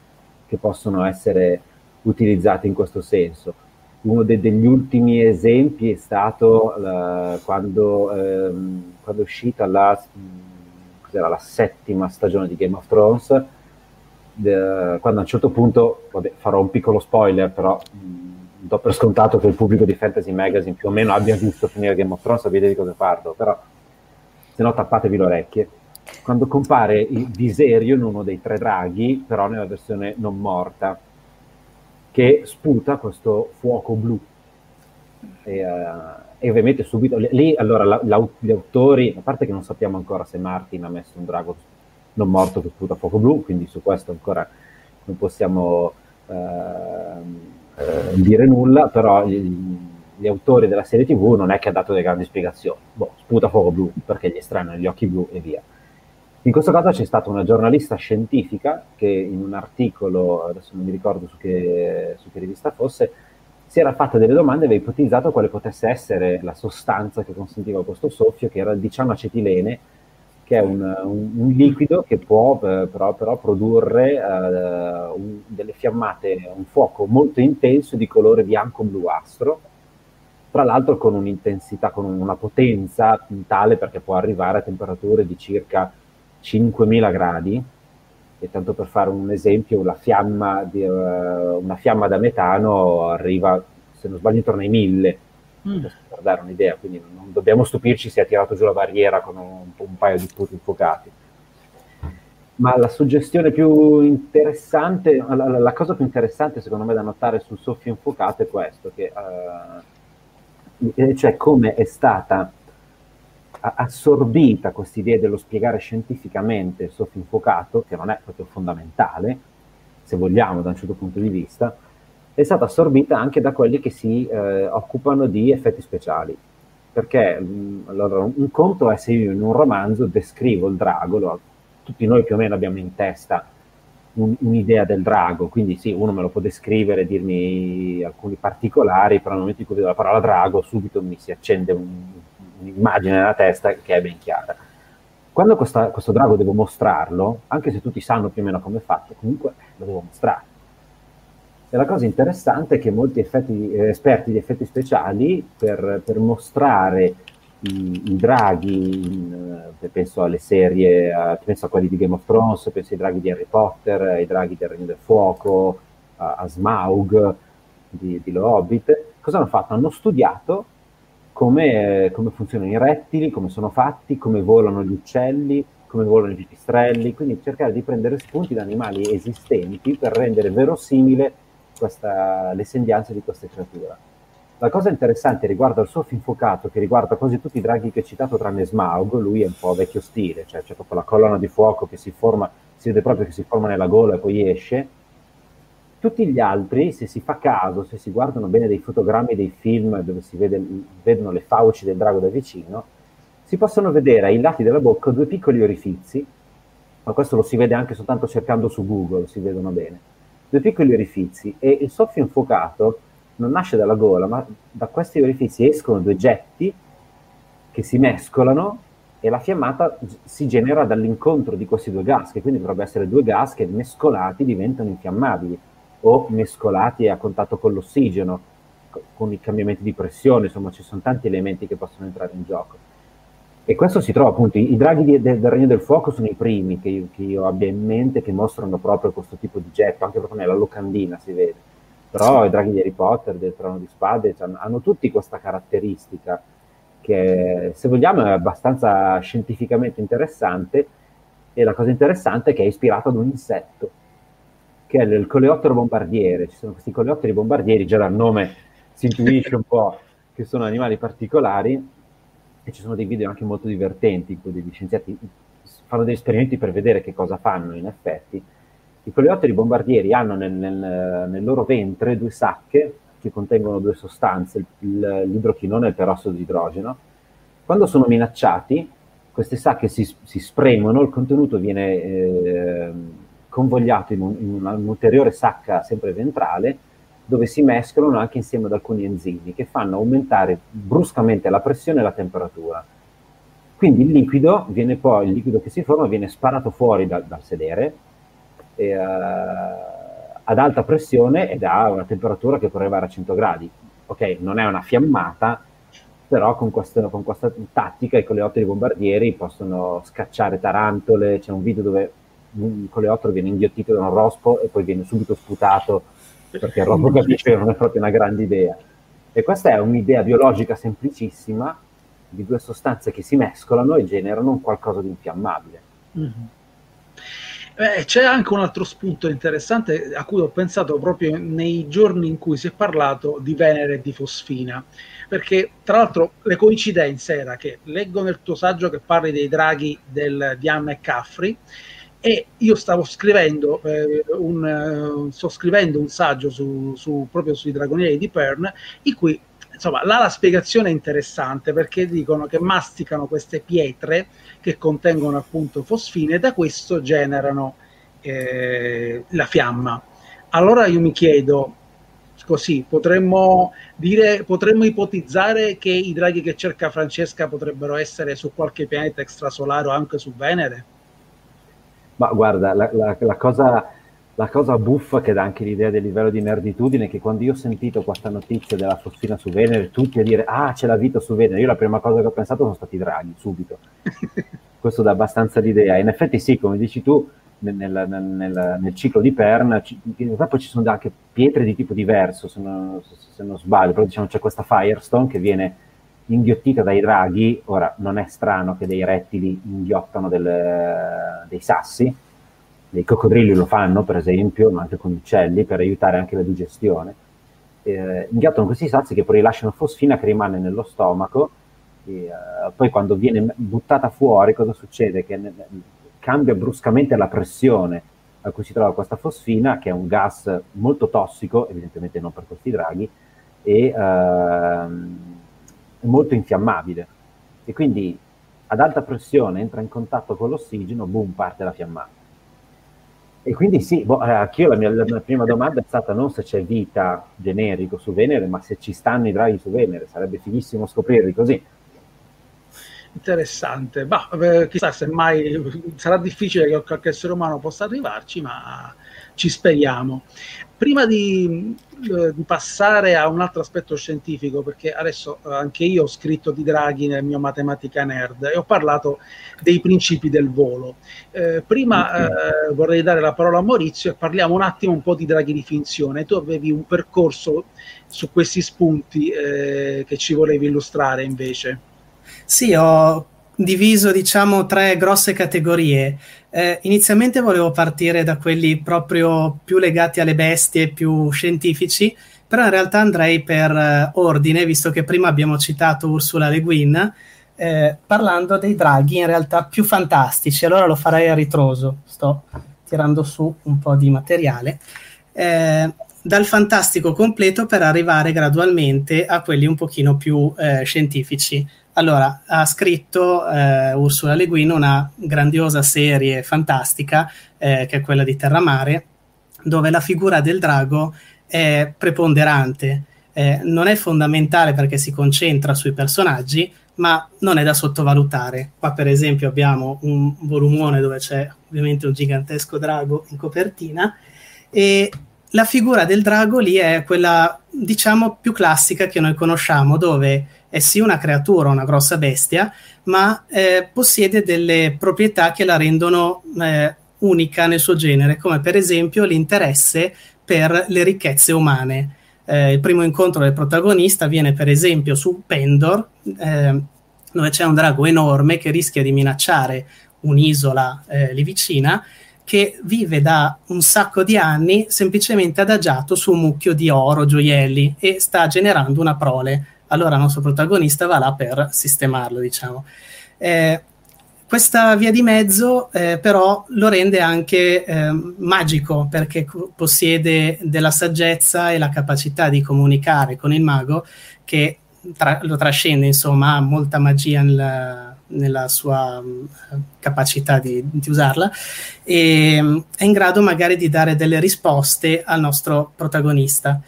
che possono essere utilizzati in questo senso. Uno de- degli ultimi esempi è stato uh, quando, ehm, quando, è uscita la, la, settima stagione di Game of Thrones, de- quando a un certo punto, vabbè, farò un piccolo spoiler, però mh, do per scontato che il pubblico di Fantasy Magazine più o meno abbia visto finire Game of Thrones, sapete di cosa parlo, però se no tappatevi le orecchie. Quando compare il Viserion, uno dei tre draghi, però nella versione non morta, che sputa questo fuoco blu. E, uh, e ovviamente subito lì, allora la, la, gli autori, a parte che non sappiamo ancora se Martin ha messo un drago non morto che sputa fuoco blu, quindi su questo ancora non possiamo... Uh, eh, dire nulla, però gli, gli, autori della serie TV non è che ha dato delle grandi spiegazioni. Boh, sputa fuoco blu perché gli estranei gli occhi blu e via. In questo caso c'è stata una giornalista scientifica che in un articolo, adesso non mi ricordo su che, su che rivista fosse, si era fatta delle domande e aveva ipotizzato quale potesse essere la sostanza che consentiva questo soffio, che era il diciamo acetilene, che è un, un, un liquido che può eh, però, però, produrre eh, un, delle fiammate, un fuoco molto intenso di colore bianco-bluastro, tra l'altro con un'intensità, con una potenza tale perché può arrivare a temperature di circa 5.000 gradi, e tanto per fare un esempio, fiamma di, uh, una fiamma da metano arriva, se non sbaglio, intorno ai 1000 mm. per dare un'idea, quindi non dobbiamo stupirci se ha tirato giù la barriera con un, un paio di sputi infuocati. Ma la suggestione più interessante, la, la, cosa più interessante secondo me da notare sul soffio infuocato è questo, che, uh, cioè come è stata assorbita questa idea dello spiegare scientificamente il soffio infuocato, che non è proprio fondamentale, se vogliamo da un certo punto di vista, è stata assorbita anche da quelli che si eh, occupano di effetti speciali. Perché mh, mm, allora, un conto è se io in un romanzo descrivo il drago, lo, tutti noi più o meno abbiamo in testa un, un'idea del drago, quindi sì, uno me lo può descrivere, dirmi alcuni particolari, però nel momento in cui vedo la parola drago subito mi si accende un, un'immagine nella testa che è ben chiara. Quando questa, questo drago devo mostrarlo, anche se tutti sanno più o meno come è fatto, comunque lo devo mostrare e la cosa interessante è che molti effetti, eh, esperti di effetti speciali, per, per mostrare i, i draghi, in, eh, penso alle serie, a, penso a quelli di Game of Thrones, penso ai draghi di Harry Potter, ai draghi del Regno del Fuoco, a, a Smaug di, di Lo Hobbit, cosa hanno fatto? Hanno studiato come, come, funzionano i rettili, come sono fatti, come volano gli uccelli, come volano i pipistrelli, quindi cercare di prendere spunti da animali esistenti per rendere verosimile questa, le sembianze di queste creature. La cosa interessante riguardo al soffio infuocato, che riguarda quasi tutti i draghi che ho citato tranne Smaug, lui è un po' vecchio stile, cioè c'è proprio la colonna di fuoco che si forma, si vede proprio che si forma nella gola e poi esce. Tutti gli altri, se si fa caso, se si guardano bene dei fotogrammi dei film dove si vede, vedono le fauci del drago da vicino, si possono vedere ai lati della bocca due piccoli orifizi, ma questo lo si vede anche soltanto cercando su Google, si vedono bene due piccoli orifizi e il soffio infuocato non nasce dalla gola, ma da questi orifizi escono due getti che si mescolano e la fiammata si genera dall'incontro di questi due gas, che quindi dovrebbero essere due gas che mescolati diventano infiammabili o mescolati a contatto con l'ossigeno. con i cambiamenti di pressione, insomma ci sono tanti elementi che possono entrare in gioco. E questo si trova appunto, i, i draghi di, de, del Regno del Fuoco sono i primi che io, che io, abbia in mente che mostrano proprio questo tipo di getto, anche proprio nella locandina si vede. Però sì. i draghi di Harry Potter, del Trono di Spade, cioè, hanno tutti questa caratteristica che se vogliamo è abbastanza scientificamente interessante e la cosa interessante è che è ispirato ad un insetto che è il coleottero bombardiere. Ci sono questi coleotteri bombardieri, già dal nome si intuisce un po' che sono animali particolari e ci sono dei video anche molto divertenti in cui degli scienziati fanno degli esperimenti per vedere che cosa fanno in effetti. I coleotteri bombardieri hanno nel, nel, nel loro ventre due sacche che contengono due sostanze, il, l'idrochinone e il perossido di idrogeno. Quando sono minacciati, queste sacche si, si spremono, il contenuto viene eh, convogliato in, un, in un'ulteriore sacca sempre ventrale dove si mescolano anche insieme ad alcuni enzimi che fanno aumentare bruscamente la pressione e la temperatura. Quindi il liquido, poi, il liquido che si forma viene sparato fuori da, dal sedere e, uh, ad alta pressione ed ha una temperatura che può arrivare a 100 gradi. Ok, non è una fiammata, però con, questo, con questa tattica i coleotteri bombardieri possono scacciare tarantole. C'è un video dove un coleottero viene inghiottito da un rospo e poi viene subito sputato perché capisce che non è proprio una grande idea. E questa è un'idea biologica semplicissima di due sostanze che si mescolano e generano un qualcosa di infiammabile. Mm-hmm. Eh, c'è anche un altro spunto interessante a cui ho pensato proprio nei giorni in cui si è parlato di Venere e di Fosfina, perché tra l'altro le coincidenze era che leggo nel tuo saggio che parli dei draghi del, di Anna e Caffri e io stavo scrivendo, eh, un, uh, sto scrivendo un saggio su, su, proprio sui dragonieri di Pern in cui insomma là la spiegazione è interessante perché dicono che masticano queste pietre che contengono appunto fosfine e da questo generano eh, la fiamma. Allora io mi chiedo così potremmo dire potremmo ipotizzare che i draghi che cerca Francesca potrebbero essere su qualche pianeta extrasolare o anche su Venere ma guarda, la, la, la, cosa, la, cosa, buffa che dà anche l'idea del livello di nerditudine è che quando io ho sentito questa notizia della fosfina su Venere, tutti a dire ah c'è la vita su Venere, io la prima cosa che ho pensato sono stati i draghi, subito. Questo dà abbastanza l'idea. In effetti sì, come dici tu, nel, nel, nel, nel ciclo di Pern, in realtà poi ci sono anche pietre di tipo diverso, se non, se non sbaglio, però diciamo c'è questa Firestone che viene inghiottita dai draghi, ora non è strano che dei rettili inghiottano del, dei sassi, dei coccodrilli lo fanno per esempio, ma anche con gli uccelli per aiutare anche la digestione. Eh, inghiottano questi sassi che poi rilasciano fosfina che rimane nello stomaco, e, eh, poi quando viene buttata fuori cosa succede? Che ne, cambia bruscamente la pressione a cui si trova questa fosfina, che è un gas molto tossico, evidentemente non per questi draghi, e ehm, è molto infiammabile e quindi ad alta pressione entra in contatto con l'ossigeno, boom, parte la fiammata. E quindi sì, boh, eh, anch'io la mia, la mia, prima domanda è stata non se c'è vita generico su Venere, ma se ci stanno i draghi su Venere, sarebbe fighissimo scoprirli così. Interessante, bah, eh, chissà se mai sarà difficile che qualche essere umano possa arrivarci, ma ci speriamo. Prima di, eh, di, passare a un altro aspetto scientifico, perché adesso eh, anche io ho scritto di Draghi nel mio Matematica Nerd e ho parlato dei principi del volo. Eh, prima eh, vorrei dare la parola a Maurizio e parliamo un attimo un po' di Draghi di finzione. Tu avevi un percorso su questi spunti eh, che ci volevi illustrare invece. Sì, ho diviso diciamo tre grosse categorie. Eh, inizialmente volevo partire da quelli proprio più legati alle bestie, più scientifici, però in realtà andrei per eh, ordine, visto che prima abbiamo citato Ursula Le Guin, eh, parlando dei draghi in realtà più fantastici. Allora lo farei a ritroso, sto tirando su un po' di materiale. Eh, dal fantastico completo per arrivare gradualmente a quelli un pochino più eh, scientifici. Allora, ha scritto eh, Ursula Le Guin una grandiosa serie fantastica, eh, che è quella di Terramare, dove la figura del drago è preponderante. Eh, non è fondamentale perché si concentra sui personaggi, ma non è da sottovalutare. Qua, per esempio, abbiamo un volumone dove c'è ovviamente un gigantesco drago in copertina e la figura del drago lì è quella, diciamo, più classica che noi conosciamo, dove è sì una creatura, una grossa bestia, ma eh, possiede delle proprietà che la rendono eh, unica nel suo genere, come per esempio l'interesse per le ricchezze umane. Eh, il primo incontro del protagonista viene per esempio su Pendor, eh, dove c'è un drago enorme che rischia di minacciare un'isola eh, lì vicina, che vive da un sacco di anni semplicemente adagiato su un mucchio di oro, gioielli e sta generando una prole. Allora il nostro protagonista va là per sistemarlo, diciamo. Eh, questa via di mezzo eh, però lo rende anche eh, magico perché co- possiede della saggezza e la capacità di comunicare con il mago che tra- lo trascende, insomma, ha molta magia nel, nella sua uh, capacità di, di, usarla e um, è in grado magari di dare delle risposte al nostro protagonista.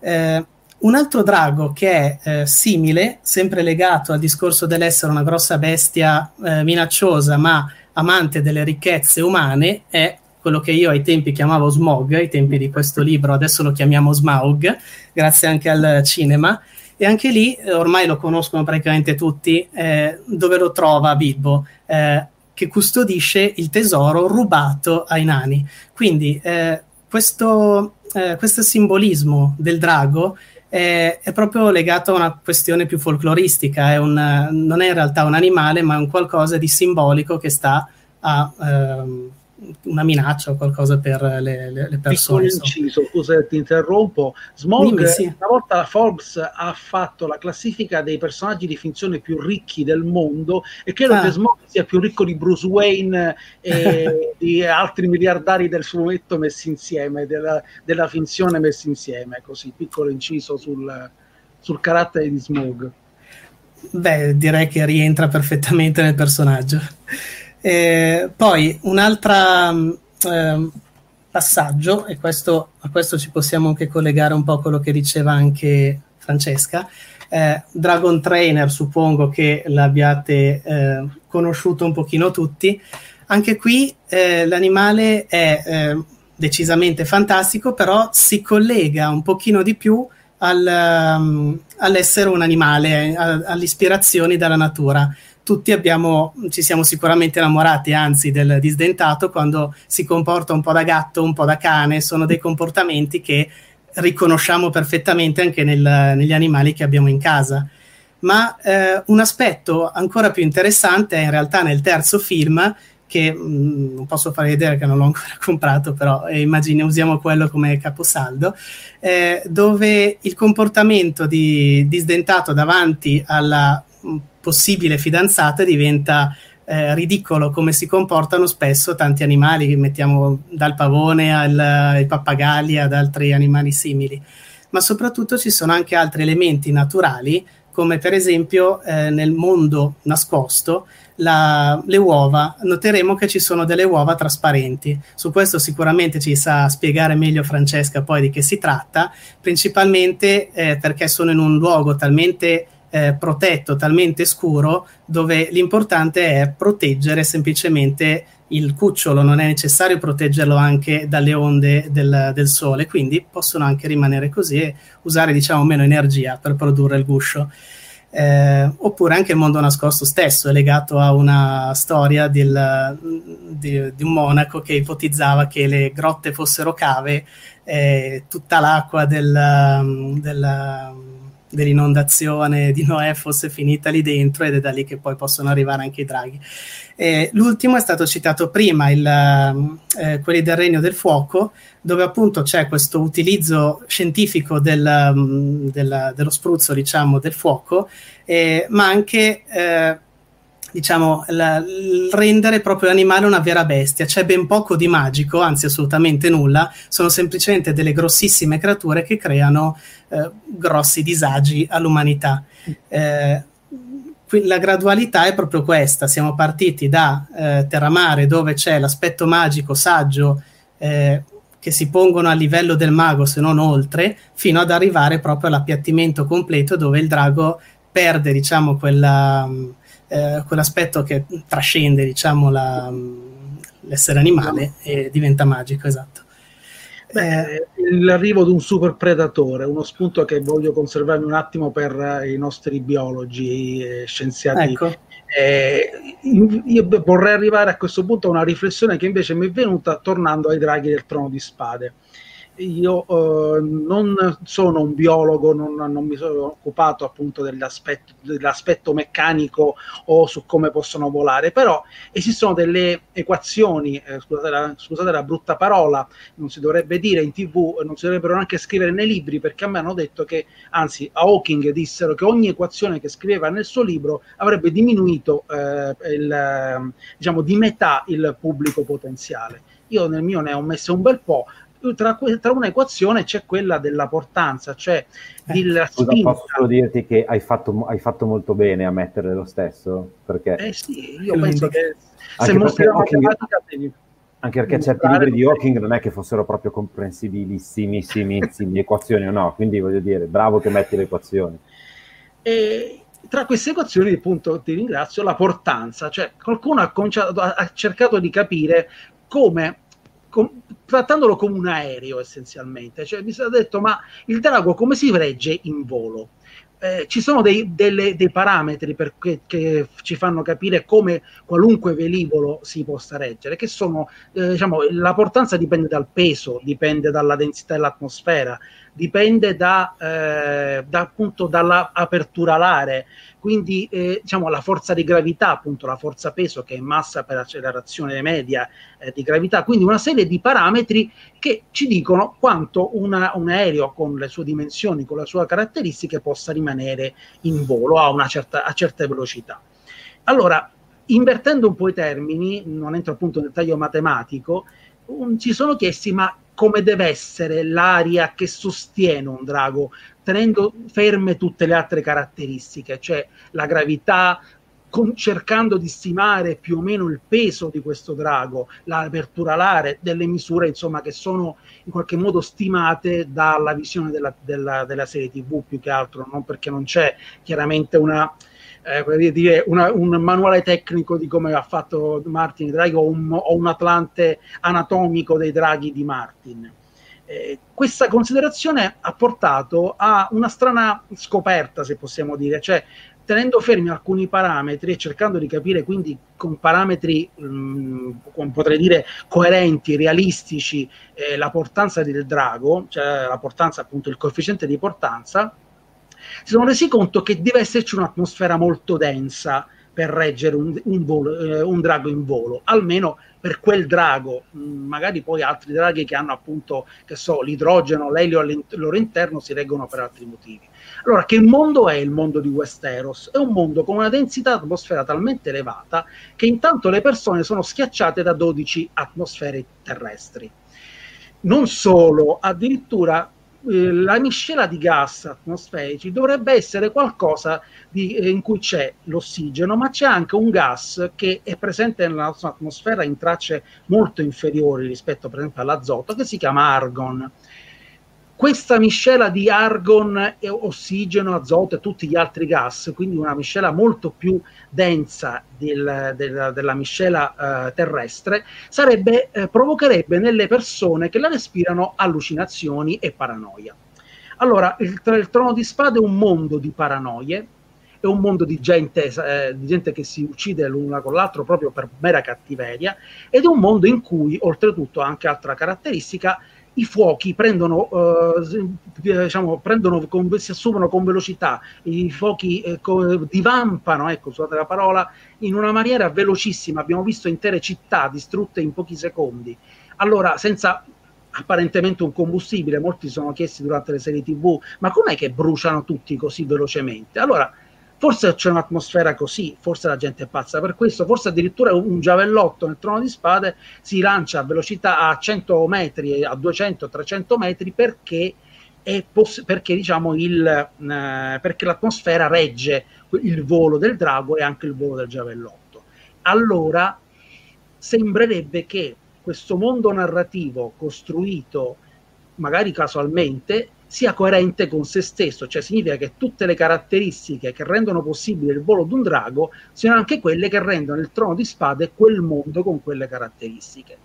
Eh, un altro drago che è eh, simile, sempre legato al discorso dell'essere una grossa bestia eh, minacciosa ma amante delle ricchezze umane, è quello che io ai tempi chiamavo Smog, ai tempi di questo libro, adesso lo chiamiamo Smaug, grazie anche al cinema. E anche lì, eh, ormai lo conoscono praticamente tutti, eh, dove lo trova Bilbo, eh, che custodisce il tesoro rubato ai nani. Quindi eh, questo, eh, questo simbolismo del drago è, è, proprio legato a una questione più folcloristica, è un, non è in realtà un animale, ma è un qualcosa di simbolico che sta a ehm, una minaccia o qualcosa per le, le, le persone. Piccolo inciso, scusa ti interrompo. Smog, sì. una volta la Forbes ha fatto la classifica dei personaggi di finzione più ricchi del mondo e credo ah. che Smog sia più ricco di Bruce Wayne e di altri miliardari del fumetto messi insieme, della, della finzione messi insieme, così, piccolo inciso sul, sul carattere di Smog. Beh, direi che rientra perfettamente nel personaggio. Eh, poi un altro eh, passaggio, e questo, a questo ci possiamo anche collegare un po' a quello che diceva anche Francesca. Eh, Dragon Trainer, suppongo che l'abbiate eh, conosciuto un pochino tutti. Anche qui eh, l'animale è eh, decisamente fantastico, però si collega un pochino di più al, um, all'essere un animale, a, all'ispirazioni dalla natura tutti abbiamo, ci siamo sicuramente innamorati, anzi, del disdentato quando si comporta un po' da gatto, un po' da cane, sono dei comportamenti che riconosciamo perfettamente anche nel, negli animali che abbiamo in casa. Ma eh, un aspetto ancora più interessante è in realtà nel terzo film, che mh, mm, non posso fare vedere che non l'ho ancora comprato, però eh, immagini usiamo quello come caposaldo, eh, dove il comportamento di disdentato davanti alla possibile fidanzata diventa eh, ridicolo come si comportano spesso tanti animali, mettiamo dal pavone al, ai pappagalli ad altri animali simili. Ma soprattutto ci sono anche altri elementi naturali, come per esempio eh, nel mondo nascosto la, le uova. Noteremo che ci sono delle uova trasparenti. Su questo sicuramente ci sa spiegare meglio Francesca poi di che si tratta, principalmente eh, perché sono in un luogo talmente eh, protetto, talmente scuro, dove l'importante è proteggere semplicemente il cucciolo, non è necessario proteggerlo anche dalle onde del, del sole, quindi possono anche rimanere così e usare diciamo meno energia per produrre il guscio. Eh, oppure anche il mondo nascosto stesso è legato a una storia del, di, di, un monaco che ipotizzava che le grotte fossero cave e tutta l'acqua del, del dell'inondazione di Noè fosse finita lì dentro ed è da lì che poi possono arrivare anche i draghi. Eh, l'ultimo è stato citato prima, il, eh, quelli del Regno del Fuoco, dove appunto c'è questo utilizzo scientifico del, um, del, dello spruzzo, diciamo, del fuoco, eh, ma anche eh, diciamo, la, rendere proprio l'animale una vera bestia. C'è ben poco di magico, anzi assolutamente nulla, sono semplicemente delle grossissime creature che creano eh, grossi disagi all'umanità. Eh, la gradualità è proprio questa, siamo partiti da eh, Terramare dove c'è l'aspetto magico, saggio, eh, che si pongono a livello del mago se non oltre, fino ad arrivare proprio all'appiattimento completo dove il drago perde diciamo quella eh, quell'aspetto che trascende diciamo la, l'essere animale e diventa magico, esatto. Beh, l'arrivo di un super predatore, uno spunto che voglio conservarmi un attimo per eh, i nostri biologi e scienziati. Ecco. Eh, io vorrei arrivare a questo punto a una riflessione che invece mi è venuta tornando ai draghi del trono di spade io eh, non sono un biologo, non, non, mi sono occupato appunto dell'aspetto, dell'aspetto, meccanico o su come possono volare, però esistono delle equazioni, eh, scusate, la, scusate, la, brutta parola, non si dovrebbe dire in tv, non si dovrebbero neanche scrivere nei libri, perché a me hanno detto che, anzi a Hawking dissero che ogni equazione che scriveva nel suo libro avrebbe diminuito eh, il, diciamo, di metà il pubblico potenziale. Io nel mio ne ho messo un bel po', tra, tra un'equazione c'è quella della portanza, cioè eh, della scusa, spinta. Posso solo dirti che hai fatto, hai fatto, molto bene a mettere lo stesso? Perché... Eh sì, io penso che se mostri la matematica devi... Anche perché certi libri di Hawking non è che fossero proprio comprensibilissimissime equazioni o no, quindi voglio dire, bravo che metti le equazioni. E tra queste equazioni, appunto, ti ringrazio, la portanza, cioè qualcuno ha, ha cercato di capire come com- trattandolo come un aereo essenzialmente. Cioè, mi è detto, ma il drago come si regge in volo? Eh, ci sono dei, delle, dei parametri perché, che ci fanno capire come qualunque velivolo si possa reggere, che sono, eh, diciamo, la portanza dipende dal peso, dipende dalla densità dell'atmosfera, dipende da, eh, da appunto dall'apertura alare, quindi eh, diciamo la forza di gravità, appunto la forza peso che è massa per accelerazione media eh, di gravità, quindi una serie di parametri che ci dicono quanto una, un aereo con le sue dimensioni, con le sue caratteristiche possa rimanere in volo a, una certa, a certe velocità. Allora, invertendo un po' i termini, non entro appunto nel taglio matematico, um, ci sono chiesti ma come deve essere l'aria che sostiene un drago, tenendo ferme tutte le altre caratteristiche, cioè la gravità, con, cercando di stimare più o meno il peso di questo drago, l'apertura alare, delle misure insomma che sono in qualche modo stimate dalla visione della, della, della serie TV più che altro, non perché non c'è chiaramente una, eh, dire, una, un manuale tecnico di come ha fatto Martin Draghi o un, o un atlante anatomico dei draghi di Martin. Eh, questa considerazione ha portato a una strana scoperta, se possiamo dire, cioè tenendo fermi alcuni parametri e cercando di capire quindi con parametri, mh, mm, potrei dire, coerenti, realistici, eh, la portanza del drago, cioè la portanza appunto il coefficiente di portanza, si sono resi conto che deve esserci un'atmosfera molto densa per reggere un, un, volo, eh, un drago in volo, almeno per quel drago, mm, magari poi altri draghi che hanno appunto, che so, l'idrogeno, l'elio al loro interno si reggono per altri motivi. Allora, che mondo è il mondo di Westeros? È un mondo con una densità atmosfera talmente elevata che intanto le persone sono schiacciate da 12 atmosfere terrestri. Non solo, addirittura eh, la miscela di gas atmosferici dovrebbe essere qualcosa di, eh, in cui c'è l'ossigeno, ma c'è anche un gas che è presente nella nostra atmosfera in tracce molto inferiori rispetto per esempio all'azoto, che si chiama argon questa miscela di argon, ossigeno, azoto e tutti gli altri gas, quindi una miscela molto più densa del, del, della miscela eh, terrestre, sarebbe, eh, provocherebbe nelle persone che la respirano allucinazioni e paranoia. Allora, il, il trono di spade è un mondo di paranoie, è un mondo di gente, eh, di gente che si uccide l'una con l'altro proprio per mera cattiveria, ed è un mondo in cui, oltretutto, anche altra caratteristica, i fuochi prendono, eh, diciamo, prendono con, si assumono con velocità, i fuochi eh, divampano, ecco, scusate la parola, in una maniera velocissima. Abbiamo visto intere città distrutte in pochi secondi. Allora, senza apparentemente un combustibile, molti sono chiesti durante le serie TV, ma com'è che bruciano tutti così velocemente? Allora, Forse c'è un'atmosfera così, forse la gente è pazza per questo, forse addirittura un giavellotto nel trono di spade si lancia a velocità a 100 metri, a 200, 300 metri perché, poss- perché, diciamo il, eh, perché l'atmosfera regge il volo del drago e anche il volo del giavellotto. Allora sembrerebbe che questo mondo narrativo costruito magari casualmente sia coerente con se stesso, cioè significa che tutte le caratteristiche che rendono possibile il volo di un drago siano anche quelle che rendono il trono di spade quel mondo con quelle caratteristiche.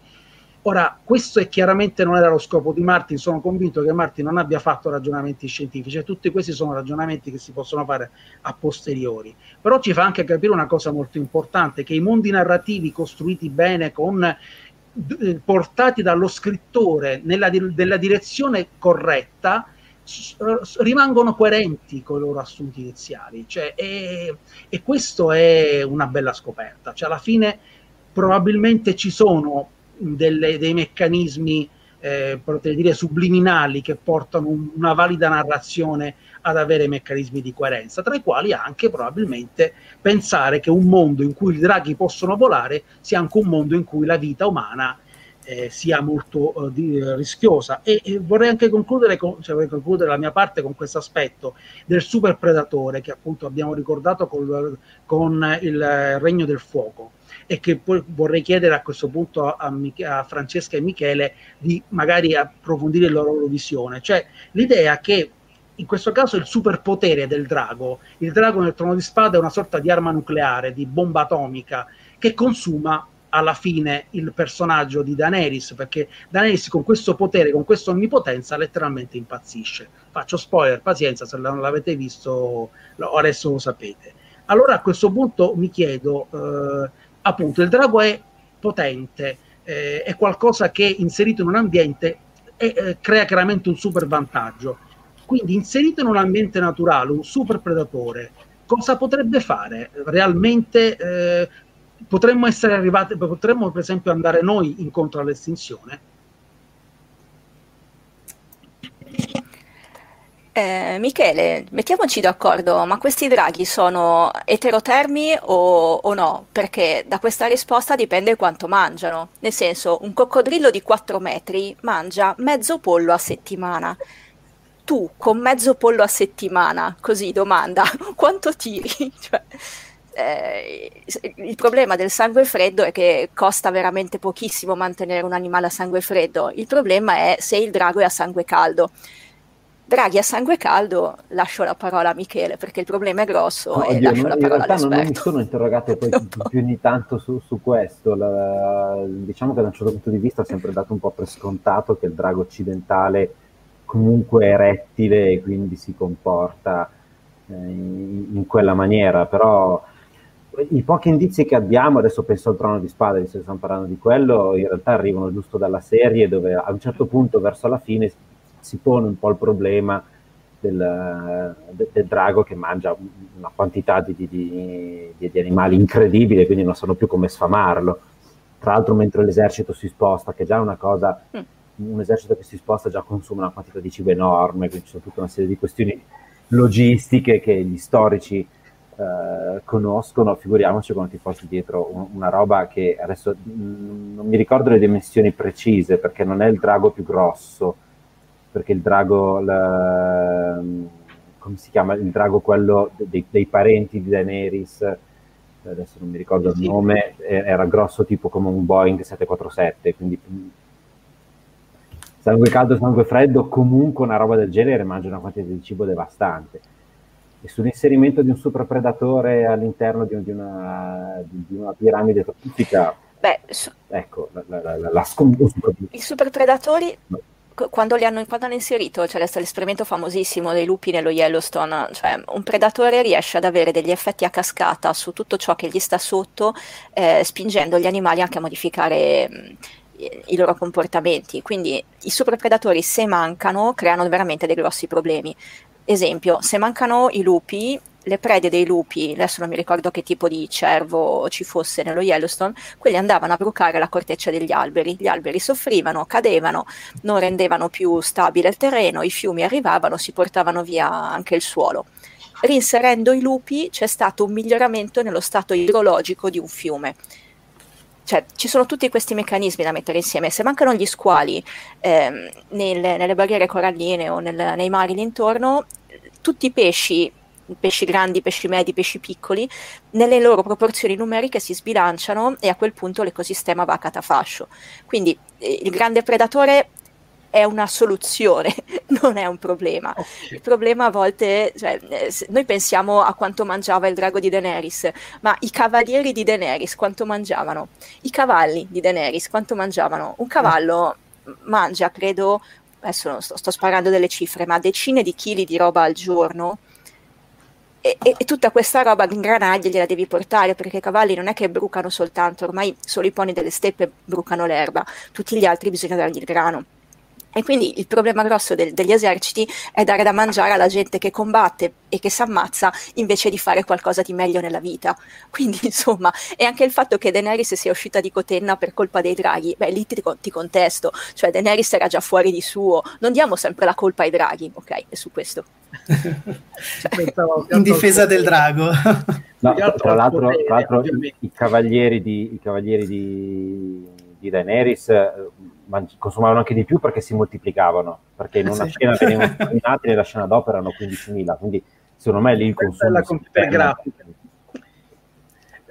Ora, questo è chiaramente non era lo scopo di Martin, sono convinto che Martin non abbia fatto ragionamenti scientifici e tutti questi sono ragionamenti che si possono fare a posteriori. Però ci fa anche capire una cosa molto importante, che i mondi narrativi costruiti bene, con, portati dallo scrittore nella, nella direzione corretta, rimangono coerenti con i loro assunti iniziali. Cioè, e, e questo è una bella scoperta. Cioè, alla fine probabilmente ci sono delle, dei meccanismi eh, potrei dire subliminali che portano un, una valida narrazione ad avere meccanismi di coerenza, tra i quali anche probabilmente pensare che un mondo in cui i draghi possono volare sia anche un mondo in cui la vita umana eh, sia molto eh, di, rischiosa. E, e, vorrei anche concludere, con, cioè, vorrei concludere la mia parte con questo aspetto del super predatore che appunto abbiamo ricordato col, con il Regno del Fuoco e che poi vorrei chiedere a questo punto a, a Francesca e Michele di magari approfondire la loro visione, cioè l'idea che in questo caso il superpotere del drago, il drago nel trono di spada è una sorta di arma nucleare, di bomba atomica che consuma alla fine il personaggio di Daenerys, perché Daenerys con questo potere, con questa onnipotenza, letteralmente impazzisce. Faccio spoiler, pazienza, se non l'avete visto, adesso lo sapete. Allora a questo punto mi chiedo, eh, appunto il drago è potente, eh, è qualcosa che inserito in un ambiente è, eh, crea chiaramente un super vantaggio. Quindi inserito in un ambiente naturale, un super predatore, cosa potrebbe fare? Realmente eh, potremmo essere arrivati, potremmo per esempio andare noi incontro all'estinzione? Eh, Michele, mettiamoci d'accordo, ma questi draghi sono eterotermi o, o, no? Perché da questa risposta dipende quanto mangiano. Nel senso, un coccodrillo di 4 metri mangia mezzo pollo a settimana. Tu con mezzo pollo a settimana, così domanda, quanto tiri? cioè, eh, il problema del sangue freddo è che costa veramente pochissimo mantenere un animale a sangue freddo. Il problema è se il drago è a sangue caldo Draghi a sangue caldo, lascio la parola a Michele perché il problema è grosso no, e oddio, lascio non, la in parola realtà non, mi all'esperto. sono interrogato poi più, più di tanto su, su questo. La- diciamo che da un certo punto di vista ho sempre dato un po' per scontato che il drago occidentale comunque è rettile e quindi si comporta eh, in, in quella maniera, però i pochi indizi che abbiamo, adesso penso al trono di spade, visto che stiamo parlando di quello, in realtà arrivano giusto dalla serie dove a un certo punto verso la fine si pone un po' il problema del, de- del drago che mangia una quantità di, di- di- di animali incredibile, quindi non sanno più come sfamarlo. Tra l'altro, mentre l'esercito si sposta, che è già una cosa, un esercito che si sposta già consuma una quantità di cibo enorme, quindi ci sono tutta una serie di questioni logistiche che gli storici eh, conoscono, figuriamoci quando ti porti dietro un- una roba che adesso mh, non mi ricordo le dimensioni precise perché non è il drago più grosso, perché il drago, la- come si chiama, il drago quello dei, dei parenti di Daenerys, adesso non mi ricordo il nome, era grosso tipo come un Boeing 747, quindi mh, sangue caldo, sangue freddo, comunque una roba del genere mangia una quantità di cibo devastante. E sull'inserimento di un super predatore all'interno di, di una, di- una piramide trofica, Beh, su- ecco, la, la, la, la scom- i super predatori qu- quando li hanno, quando hanno inserito, stato l'esperimento famosissimo dei lupi nello Yellowstone, cioè un predatore riesce ad avere degli effetti a cascata su tutto ciò che gli sta sotto, eh, spingendo gli animali anche a modificare mh, i- i loro comportamenti. Quindi i super predatori, se mancano, creano veramente dei grossi problemi. Esempio, se mancano i lupi, le prede dei lupi, adesso non mi ricordo che tipo di cervo ci fosse nello Yellowstone, quelli andavano a brucare la corteccia degli alberi, gli alberi soffrivano, cadevano, non rendevano più stabile il terreno, i fiumi arrivavano, si portavano via anche il suolo. Rinserendo i lupi c'è stato un miglioramento nello stato idrologico di un fiume. Cioè, ci sono tutti questi meccanismi da mettere insieme. Se mancano gli squali ehm, nelle, nelle barriere coralline o nel- nei mari lì intorno, tutti i pesci, pesci grandi, pesci medi, pesci piccoli, nelle loro proporzioni numeriche si sbilanciano e a quel punto l'ecosistema va a catafascio. Quindi eh, il grande predatore è una soluzione, non è un problema. Il problema a volte, cioè, eh, noi pensiamo a quanto mangiava il drago di Daenerys, ma i cavalieri di Daenerys quanto mangiavano? I cavalli di Daenerys quanto mangiavano? Un cavallo mangia, credo, adesso sto, sto sparando delle cifre, ma decine di chili di roba al giorno. E, e, e, tutta questa roba in granaglia gliela devi portare perché i cavalli non è che brucano soltanto, ormai solo i poni delle steppe brucano l'erba, tutti gli altri bisogna dargli il grano. E quindi il problema grosso del, degli eserciti è dare da mangiare alla gente che combatte e che si ammazza invece di fare qualcosa di meglio nella vita. Quindi insomma, e anche il fatto che Daenerys sia uscita di Cotenna per colpa dei draghi, beh lì ti, ti contesto, cioè Daenerys era già fuori di suo, non diamo sempre la colpa ai draghi, ok? È su questo. In difesa del drago. No, tra l'altro, tra l'altro i, i, cavalieri di, i cavalieri di, di Daenerys eh, consumavano anche di più perché si moltiplicavano, perché in una sì. scena venivano terminati nella scena dopo erano 15.000, quindi secondo me lì il consumo... È la computer grafica.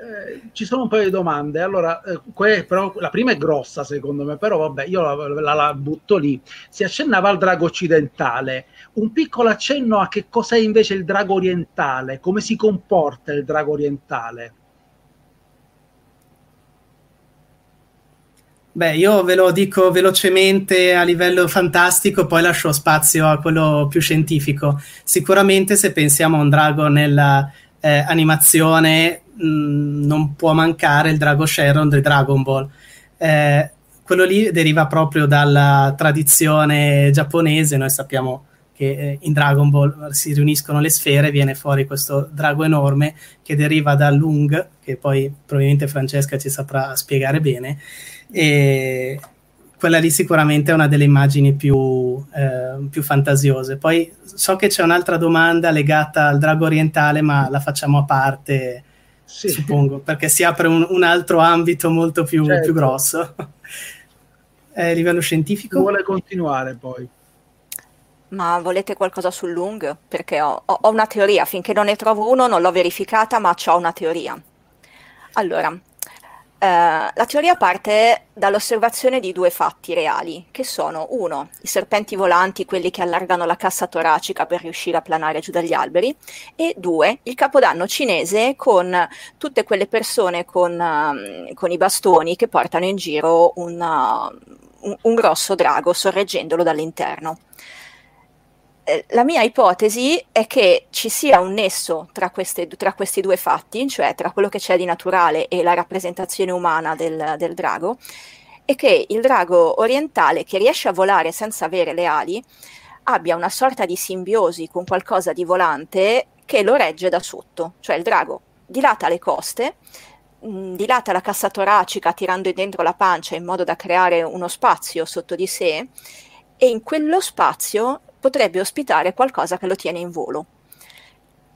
Eh, ci sono un paio di domande. Allora, eh, que- però, la prima è grossa secondo me, però vabbè, io la, la, la, butto lì. Si accennava al drago occidentale. Un piccolo accenno a che cos'è invece il drago orientale, come si comporta il drago orientale. Beh, io ve lo dico velocemente a livello fantastico, poi lascio spazio a quello più scientifico. Sicuramente se pensiamo a un drago nella eh, animazione mm, non può mancare il drago Sharon del Dragon Ball. Eh, quello lì deriva proprio dalla tradizione giapponese, noi sappiamo che eh, in Dragon Ball si riuniscono le sfere, viene fuori questo drago enorme che deriva da Lung, che poi probabilmente Francesca ci saprà spiegare bene, e quella lì sicuramente è una delle immagini più, eh, più, fantasiose. Poi so che c'è un'altra domanda legata al drago orientale, ma la facciamo a parte, sì. suppongo, perché si apre un, un altro ambito molto più, certo. più grosso. eh, a livello scientifico? Vuole continuare poi. Ma volete qualcosa sul Lung? Perché ho, ho, ho, una teoria, finché non ne trovo uno non l'ho verificata, ma ho una teoria. Allora, Uh, la teoria parte dall'osservazione di due fatti reali, che sono uno, i serpenti volanti, quelli che allargano la cassa toracica per riuscire a planare giù dagli alberi, e due, il capodanno cinese con tutte quelle persone con, uh, con i bastoni che portano in giro un, uh, un, un grosso drago sorreggendolo dall'interno. Eh, la mia ipotesi è che ci sia un nesso tra, queste, tra, questi due fatti, cioè tra quello che c'è di naturale e la rappresentazione umana del, del drago, e che il drago orientale che riesce a volare senza avere le ali abbia una sorta di simbiosi con qualcosa di volante che lo regge da sotto, cioè il drago dilata le coste, mh, dilata la cassa toracica tirando dentro la pancia in modo da creare uno spazio sotto di sé e in quello spazio potrebbe ospitare qualcosa che lo tiene in volo.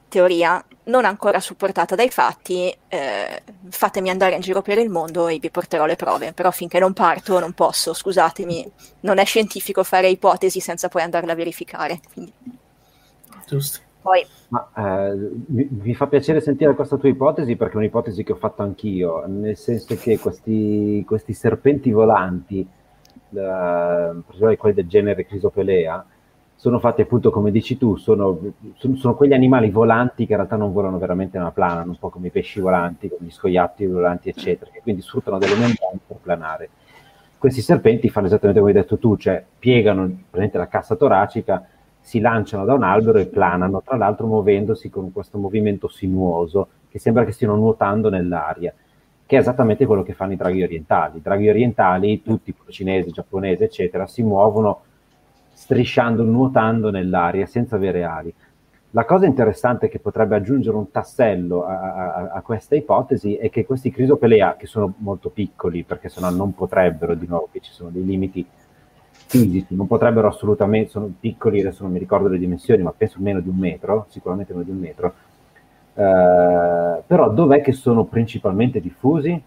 Teoria non ancora supportata dai fatti, eh, fatemi andare in giro per il mondo e vi porterò le prove, però finché non parto non posso, scusatemi, non è scientifico fare ipotesi senza poi andarla a verificare. Quindi. Giusto. Poi, Ma, eh, mi, mi, fa piacere sentire questa tua ipotesi perché è un'ipotesi che ho fatto anch'io, nel senso che questi, questi serpenti volanti, eh, quelli del genere Crisopelea, sono fatti appunto come dici tu, sono, sono, sono, quegli animali volanti che in realtà non volano veramente ma planano, un po' come i pesci volanti, come gli scoiattoli volanti, eccetera, che quindi sfruttano delle membrane per planare. Questi serpenti fanno esattamente come hai detto tu, cioè piegano la cassa toracica, si lanciano da un albero e planano, tra l'altro muovendosi con questo movimento sinuoso che sembra che stiano nuotando nell'aria, che è esattamente quello che fanno i draghi orientali. I draghi orientali, tutti cinesi, giapponesi, eccetera, si muovono strisciando, nuotando nell'aria senza avere ali. La cosa interessante che potrebbe aggiungere un tassello a, a, a questa ipotesi è che questi crisopelea, che sono molto piccoli, perché sennò non potrebbero, di nuovo, che ci sono dei limiti fisici, non potrebbero assolutamente, sono piccoli, adesso non mi ricordo le dimensioni, ma penso meno di un metro, sicuramente meno di un metro. Eh, però dov'è che sono principalmente diffusi?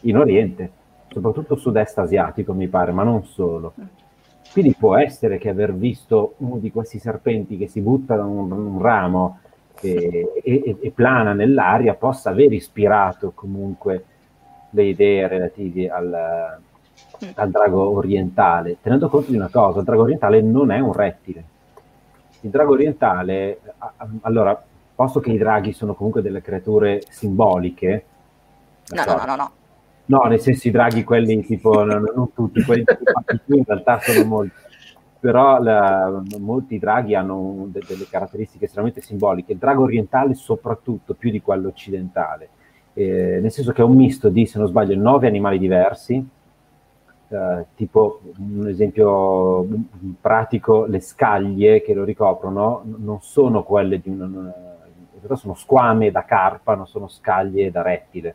In Oriente, soprattutto sud-est asiatico mi pare, ma non solo. Quindi può essere che aver visto uno di questi serpenti che si butta da un, un ramo e, e, e, plana nell'aria possa aver ispirato comunque le idee relative al, dal drago orientale, tenendo conto di una cosa, il drago orientale non è un rettile. Il drago orientale, allora, posto che i draghi sono comunque delle creature simboliche, no, no, no, no, no. No, nel senso i draghi, quelli tipo, non, non tutti, quelli più in realtà sono molti. Però la, molti draghi hanno de, delle caratteristiche estremamente simboliche. Il drago orientale soprattutto, più di quello occidentale. Eh, nel senso che è un misto di, se non sbaglio, nove animali diversi, eh, tipo un esempio pratico, le scaglie che lo ricoprono non sono quelle di un... in realtà sono squame da carpa, non sono scaglie da rettile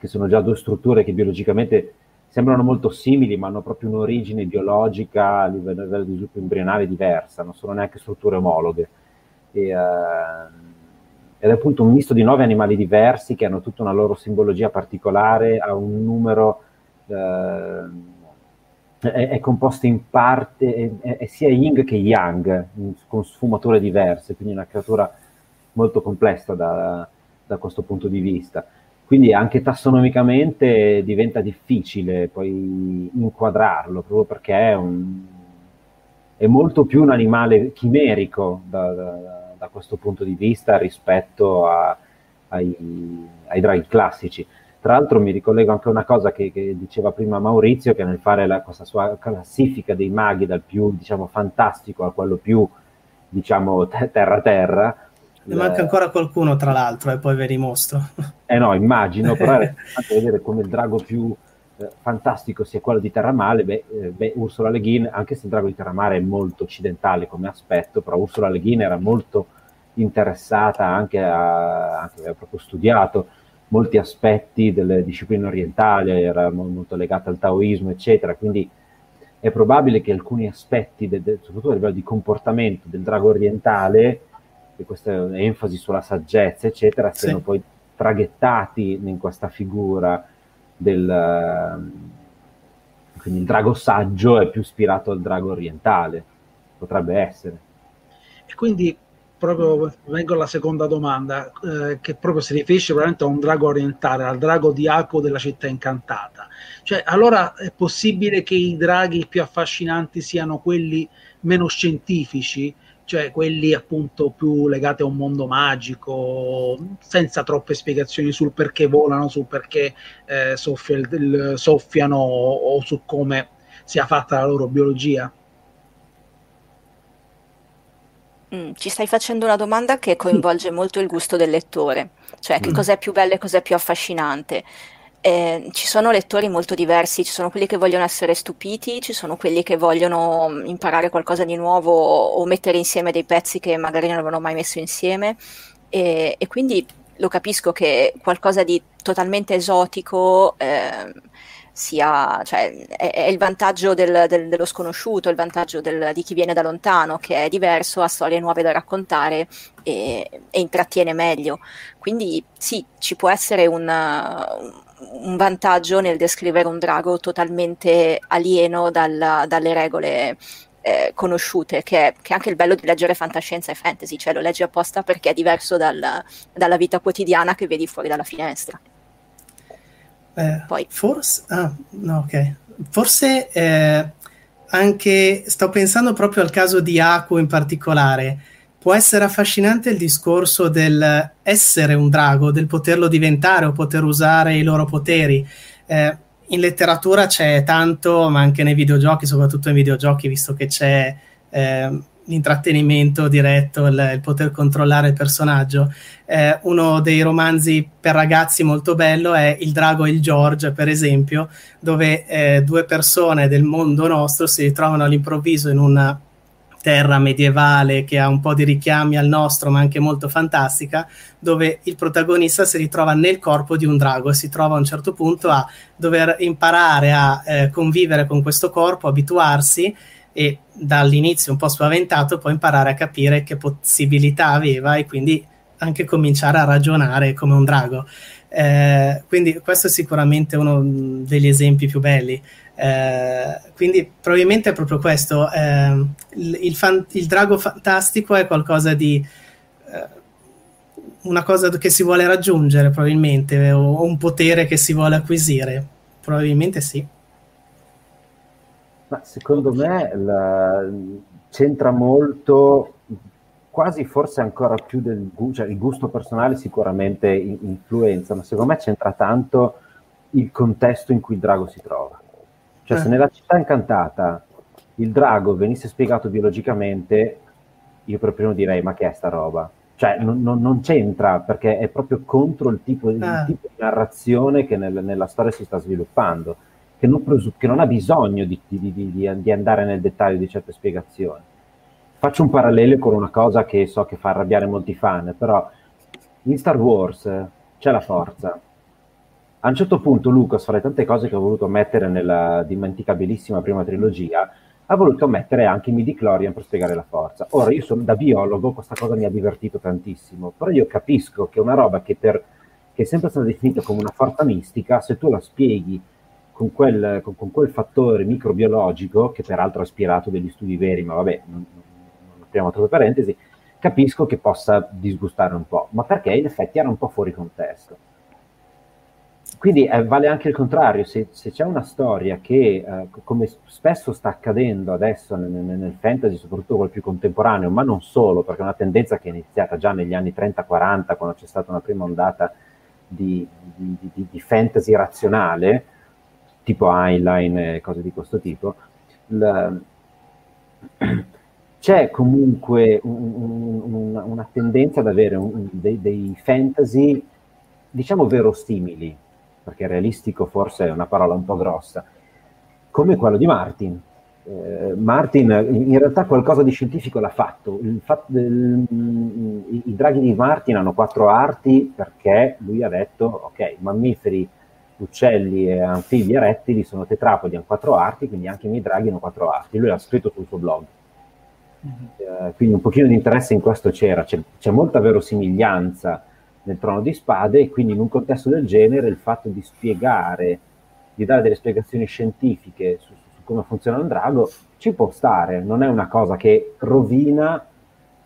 che sono già due strutture che biologicamente sembrano molto simili, ma hanno proprio un'origine biologica a livello, a livello di sviluppo embrionale diversa, non sono neanche strutture omologhe. E, eh, ed è appunto un misto di nove animali diversi che hanno tutta una loro simbologia particolare, ha un numero, eh, è, è, composto in parte, è, è sia yin che yang, con sfumature diverse, quindi una creatura molto complessa da, da questo punto di vista. Quindi anche tassonomicamente diventa difficile poi inquadrarlo, proprio perché è, un, è molto più un animale chimerico da, da, da questo punto di vista rispetto a, ai, ai, draghi classici. Tra l'altro mi ricollego anche a una cosa che, che, diceva prima Maurizio, che nel fare la, questa sua classifica dei maghi dal più diciamo, fantastico a quello più diciamo terra-terra, ne manca ancora qualcuno, tra l'altro, e poi ve li mostro. Eh no, immagino, però è interessante vedere come il drago più eh, fantastico sia quello di Terramare. Beh, eh, beh, Ursula Le Guin, anche se il drago di Terramare è molto occidentale come aspetto, però Ursula Le Guin era molto interessata anche a, anche aveva proprio studiato molti aspetti delle discipline orientali, era molto legata al taoismo, eccetera, quindi è probabile che alcuni aspetti, de, de, soprattutto a livello di comportamento del drago orientale, questa enfasi sulla saggezza, eccetera, siano sì. poi traghettati in questa figura del... Quindi il drago saggio è più ispirato al drago orientale, potrebbe essere. E quindi proprio vengo alla seconda domanda, eh, che proprio si riferisce veramente a un drago orientale, al drago di Ako della città incantata. Cioè, allora è possibile che i draghi più affascinanti siano quelli meno scientifici, cioè quelli appunto più legati a un mondo magico, senza troppe spiegazioni sul perché volano, sul perché eh, soffia il, il, soffiano o su come sia fatta la loro biologia. Mm, ci stai facendo una domanda che coinvolge molto il gusto del lettore, cioè che mm. cos'è più bello e cos'è più affascinante. Eh, ci sono lettori molto diversi, ci sono quelli che vogliono essere stupiti, ci sono quelli che vogliono mm, imparare qualcosa di nuovo o mettere insieme dei pezzi che magari non avevano mai messo insieme e, e quindi lo capisco che qualcosa di totalmente esotico eh, sia, cioè, è, è, il vantaggio del, del, dello sconosciuto, il vantaggio del, di chi viene da lontano, che è diverso, ha storie nuove da raccontare e, e intrattiene meglio. Quindi sì, ci può essere un, un vantaggio nel descrivere un drago totalmente alieno dalla, dalle regole eh, conosciute, che è, che è, anche il bello di leggere fantascienza e fantasy, cioè lo leggi apposta perché è diverso dal, dalla vita quotidiana che vedi fuori dalla finestra. Eh, Poi. Forse, ah, no, ok. Forse eh, anche sto pensando proprio al caso di Aku in particolare può essere affascinante il discorso del essere un drago, del poterlo diventare o poter usare i loro poteri. Eh, in letteratura c'è tanto, ma anche nei videogiochi, soprattutto nei videogiochi, visto che c'è eh, l'intrattenimento diretto, il, il, poter controllare il personaggio. Eh, uno dei romanzi per ragazzi molto bello è Il drago e il George, per esempio, dove eh, due persone del mondo nostro si ritrovano all'improvviso in una terra medievale che ha un po' di richiami al nostro, ma anche molto fantastica, dove il protagonista si ritrova nel corpo di un drago e si trova a un certo punto a dover imparare a eh, convivere con questo corpo, abituarsi e dall'inizio un po' spaventato poi imparare a capire che possibilità aveva e quindi anche cominciare a ragionare come un drago. Eh, quindi questo è sicuramente uno degli esempi più belli. Eh, quindi probabilmente è proprio questo. Eh, il, il, fan, il, drago fantastico è qualcosa di eh, una cosa che si vuole raggiungere, probabilmente, o, o, un potere che si vuole acquisire. Probabilmente sì. Ma secondo me la, c'entra molto, quasi forse ancora più del cioè il gusto personale sicuramente influenza, ma secondo me c'entra tanto il contesto in cui il drago si trova. Cioè eh. se nella città incantata il drago venisse spiegato biologicamente, io per primo direi ma che è sta roba? Cioè non, non, non c'entra perché è proprio contro il tipo, il Ah. tipo di narrazione che nel- nella storia si sta sviluppando, che non, presu- che non ha bisogno di, di- di- di- di andare nel dettaglio di certe spiegazioni. Faccio un parallelo con una cosa che so che fa arrabbiare molti fan, però in Star Wars eh, c'è la forza. A un certo punto Lucas, fra le tante cose che ha voluto mettere nella dimenticabilissima prima trilogia, ha voluto mettere anche i midi-chlorian per spiegare la forza. Ora, io sono da biologo, questa cosa mi ha divertito tantissimo, però io capisco che una roba che, per, che è sempre stata definita come una forza mistica, se tu la spieghi con quel, con, con quel fattore microbiologico, che peraltro ha ispirato degli studi veri, ma vabbè, non, non apriamo troppe parentesi, capisco che possa disgustare un po', ma perché in effetti era un po' fuori contesto. Quindi eh, vale anche il contrario, se, se c'è una storia che, eh, come spesso sta accadendo adesso nel, nel- fantasy, soprattutto quel più contemporaneo, ma non solo, perché è una tendenza che è iniziata già negli anni 30-40, quando c'è stata una prima ondata di, di- di- di fantasy razionale, tipo Heinlein e cose di questo tipo, il- c'è comunque un- un- un- una tendenza ad avere un- dei, dei fantasy, diciamo, verosimili, perché realistico forse è una parola un po' grossa, come quello di Martin. Eh, Martin in realtà qualcosa di scientifico l'ha fatto. Fat- il- i, I draghi di Martin hanno quattro arti perché lui ha detto, ok, mammiferi, uccelli, e anfibi e rettili sono tetrapodi, hanno quattro arti, quindi anche i miei draghi hanno quattro arti. Lui l'ha scritto sul suo blog. Eh, quindi un pochino di interesse in questo c'era, c'è, c'è molta verosimiglianza nel trono di spade e quindi in un contesto del genere il fatto di spiegare, di dare delle spiegazioni scientifiche su, su come funziona un drago ci può stare, non è una cosa che rovina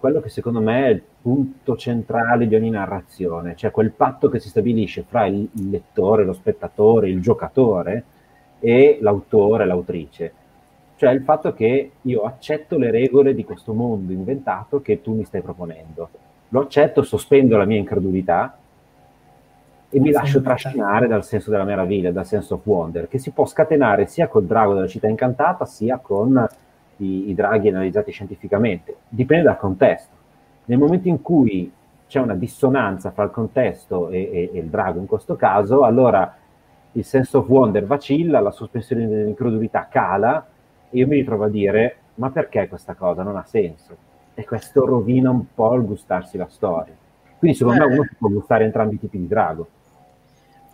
quello che secondo me è il punto centrale di ogni narrazione, cioè quel patto che si stabilisce fra il, il lettore, lo spettatore, il giocatore e l'autore, l'autrice. Cioè il fatto che io accetto le regole di questo mondo inventato che tu mi stai proponendo. Lo accetto, sospendo la mia incredulità e mi lascio trascinare dal senso della meraviglia, dal senso of wonder, che si può scatenare sia col drago della città incantata, sia con i, i draghi analizzati scientificamente. Dipende dal contesto. Nel momento in cui c'è una dissonanza fra il contesto e, e- e il drago in questo caso, allora il senso of wonder vacilla, la sospensione dell'incredulità cala e io mi ritrovo a dire ma perché questa cosa non ha senso? E questo rovina un po' il gustarsi la storia. Quindi secondo me Eh. uno si può gustare entrambi i tipi di drago.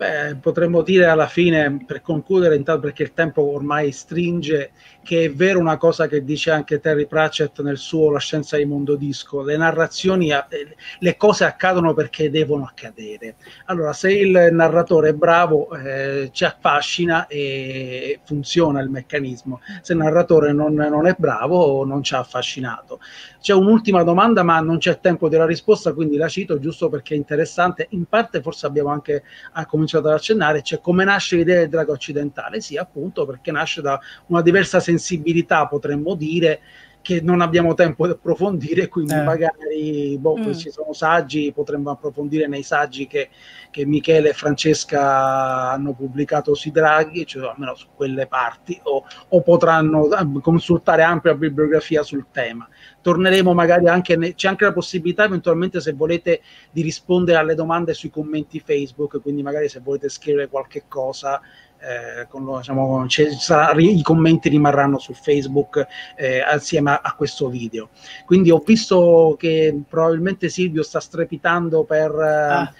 Beh, potremmo dire alla fine, per concludere, intanto perché il tempo ormai stringe, che è vero una cosa che dice anche Terry Pratchett nel suo La scienza di mondo disco, le narrazioni, eh, le cose accadono perché devono accadere. Allora, se il narratore è bravo, eh, ci affascina e funziona il meccanismo. Se il narratore non, non è bravo, non ci ha affascinato. C'è un'ultima domanda, ma non c'è tempo della risposta, quindi la cito giusto perché è interessante. In parte forse abbiamo anche ha cominciato ad accennare, cioè come nasce l'idea del drago occidentale? Sì, appunto, perché nasce da una diversa sensibilità, potremmo dire, che non abbiamo tempo di approfondire, quindi Eh. magari boh, Mm. ci sono saggi, potremmo approfondire nei saggi che, che Michele e Francesca hanno pubblicato sui draghi, cioè almeno su quelle parti, o, o potranno eh, consultare ampia bibliografia sul tema. Torneremo magari anche, ne- c'è anche la possibilità eventualmente se volete di rispondere alle domande sui commenti Facebook, quindi magari se volete scrivere qualche cosa, eh, con lo- diciamo, sarà- i commenti rimarranno su Facebook eh, assieme a, a questo video. Quindi ho visto che probabilmente Silvio sta strepitando per, eh, pu-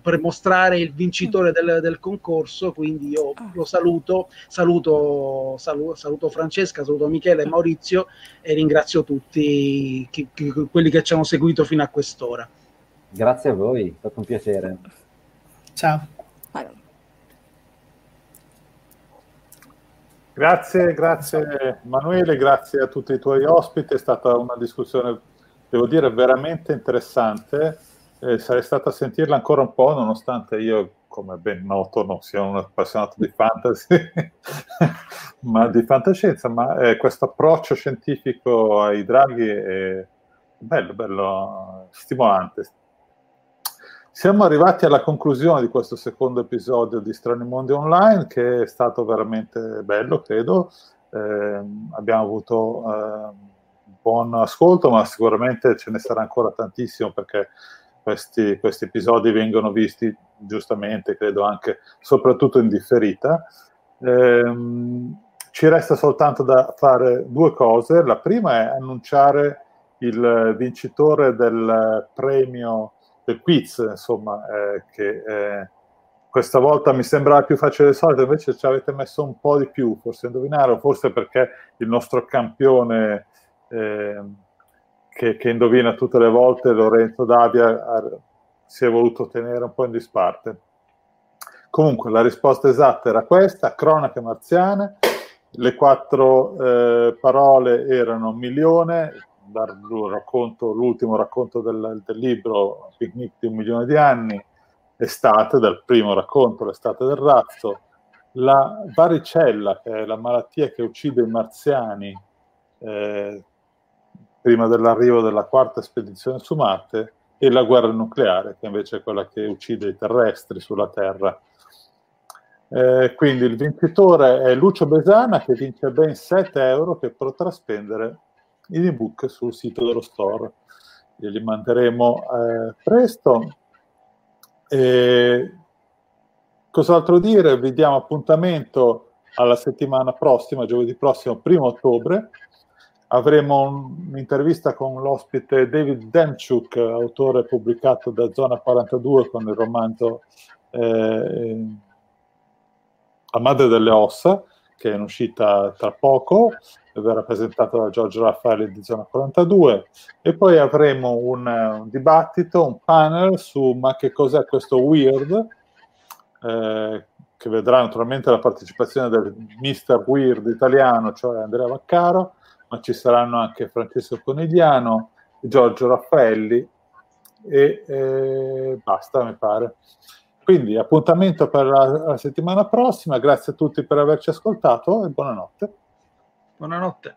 per mostrare il vincitore del, del concorso, quindi io lo saluto, saluto, salu- saluto Francesca, saluto Michele e Maurizio e ringrazio tutti chi- chi- quelli che ci hanno seguito fino a quest'ora. Grazie a voi, è stato un piacere. Ciao. Grazie, grazie Manuele, grazie a tutti i tuoi ospiti, è stata una discussione, devo dire, veramente interessante. Eh, sarei stato a sentirla ancora un po', nonostante io come ben noto, non sia un appassionato di fantasy, ma di fantascienza, ma eh, questo approccio scientifico ai draghi è bello, bello, stimolante. Siamo arrivati alla conclusione di questo secondo episodio di Strani Mondi Online, che è stato veramente bello, credo. Eh, abbiamo avuto eh, buon ascolto, ma sicuramente ce ne sarà ancora tantissimo perché questi, questi episodi vengono visti giustamente, credo anche, soprattutto in differita. Eh, ci resta soltanto da fare due cose. La prima è annunciare il vincitore del premio del quiz, insomma, eh, che eh, questa volta mi sembrava più facile del solito, invece ci avete messo un po' di più, forse indovinare, o forse perché il nostro campione eh, che, che, indovina tutte le volte, Lorenzo Davia, ha, si è voluto tenere un po' in disparte. Comunque la risposta esatta era questa, cronache marziane, le quattro eh, parole erano milione, dal racconto, l'ultimo racconto del, del, libro Picnic di un milione di anni, estate, dal primo racconto, l'estate del razzo, la varicella, che è la malattia che uccide i marziani eh, prima dell'arrivo della quarta spedizione su Marte, e la guerra nucleare, che invece è quella che uccide i terrestri sulla Terra. Eh, quindi il vincitore è Lucio Besana che vince ben 7 euro che potrà spendere in ebook sul sito dello store. Glieli manderemo eh, presto. E cos'altro dire? Vi diamo appuntamento alla settimana prossima, giovedì prossimo, primo ottobre, avremo un'intervista con l'ospite David Demchuk, autore pubblicato da Zona 42 con il romanzo eh, La madre delle ossa, che è in uscita tra poco, verrà presentato da Giorgio Raffaele di Zona 42 e poi avremo un, un dibattito, un panel su ma che cos'è questo weird, eh, che vedrà naturalmente la partecipazione del Mister Weird italiano, cioè Andrea Vaccaro, ma ci saranno anche Francesco Conigliano, Giorgio Raffaelli e eh, basta, mi pare. Quindi appuntamento per la, la settimana prossima, grazie a tutti per averci ascoltato e buonanotte. Buonanotte.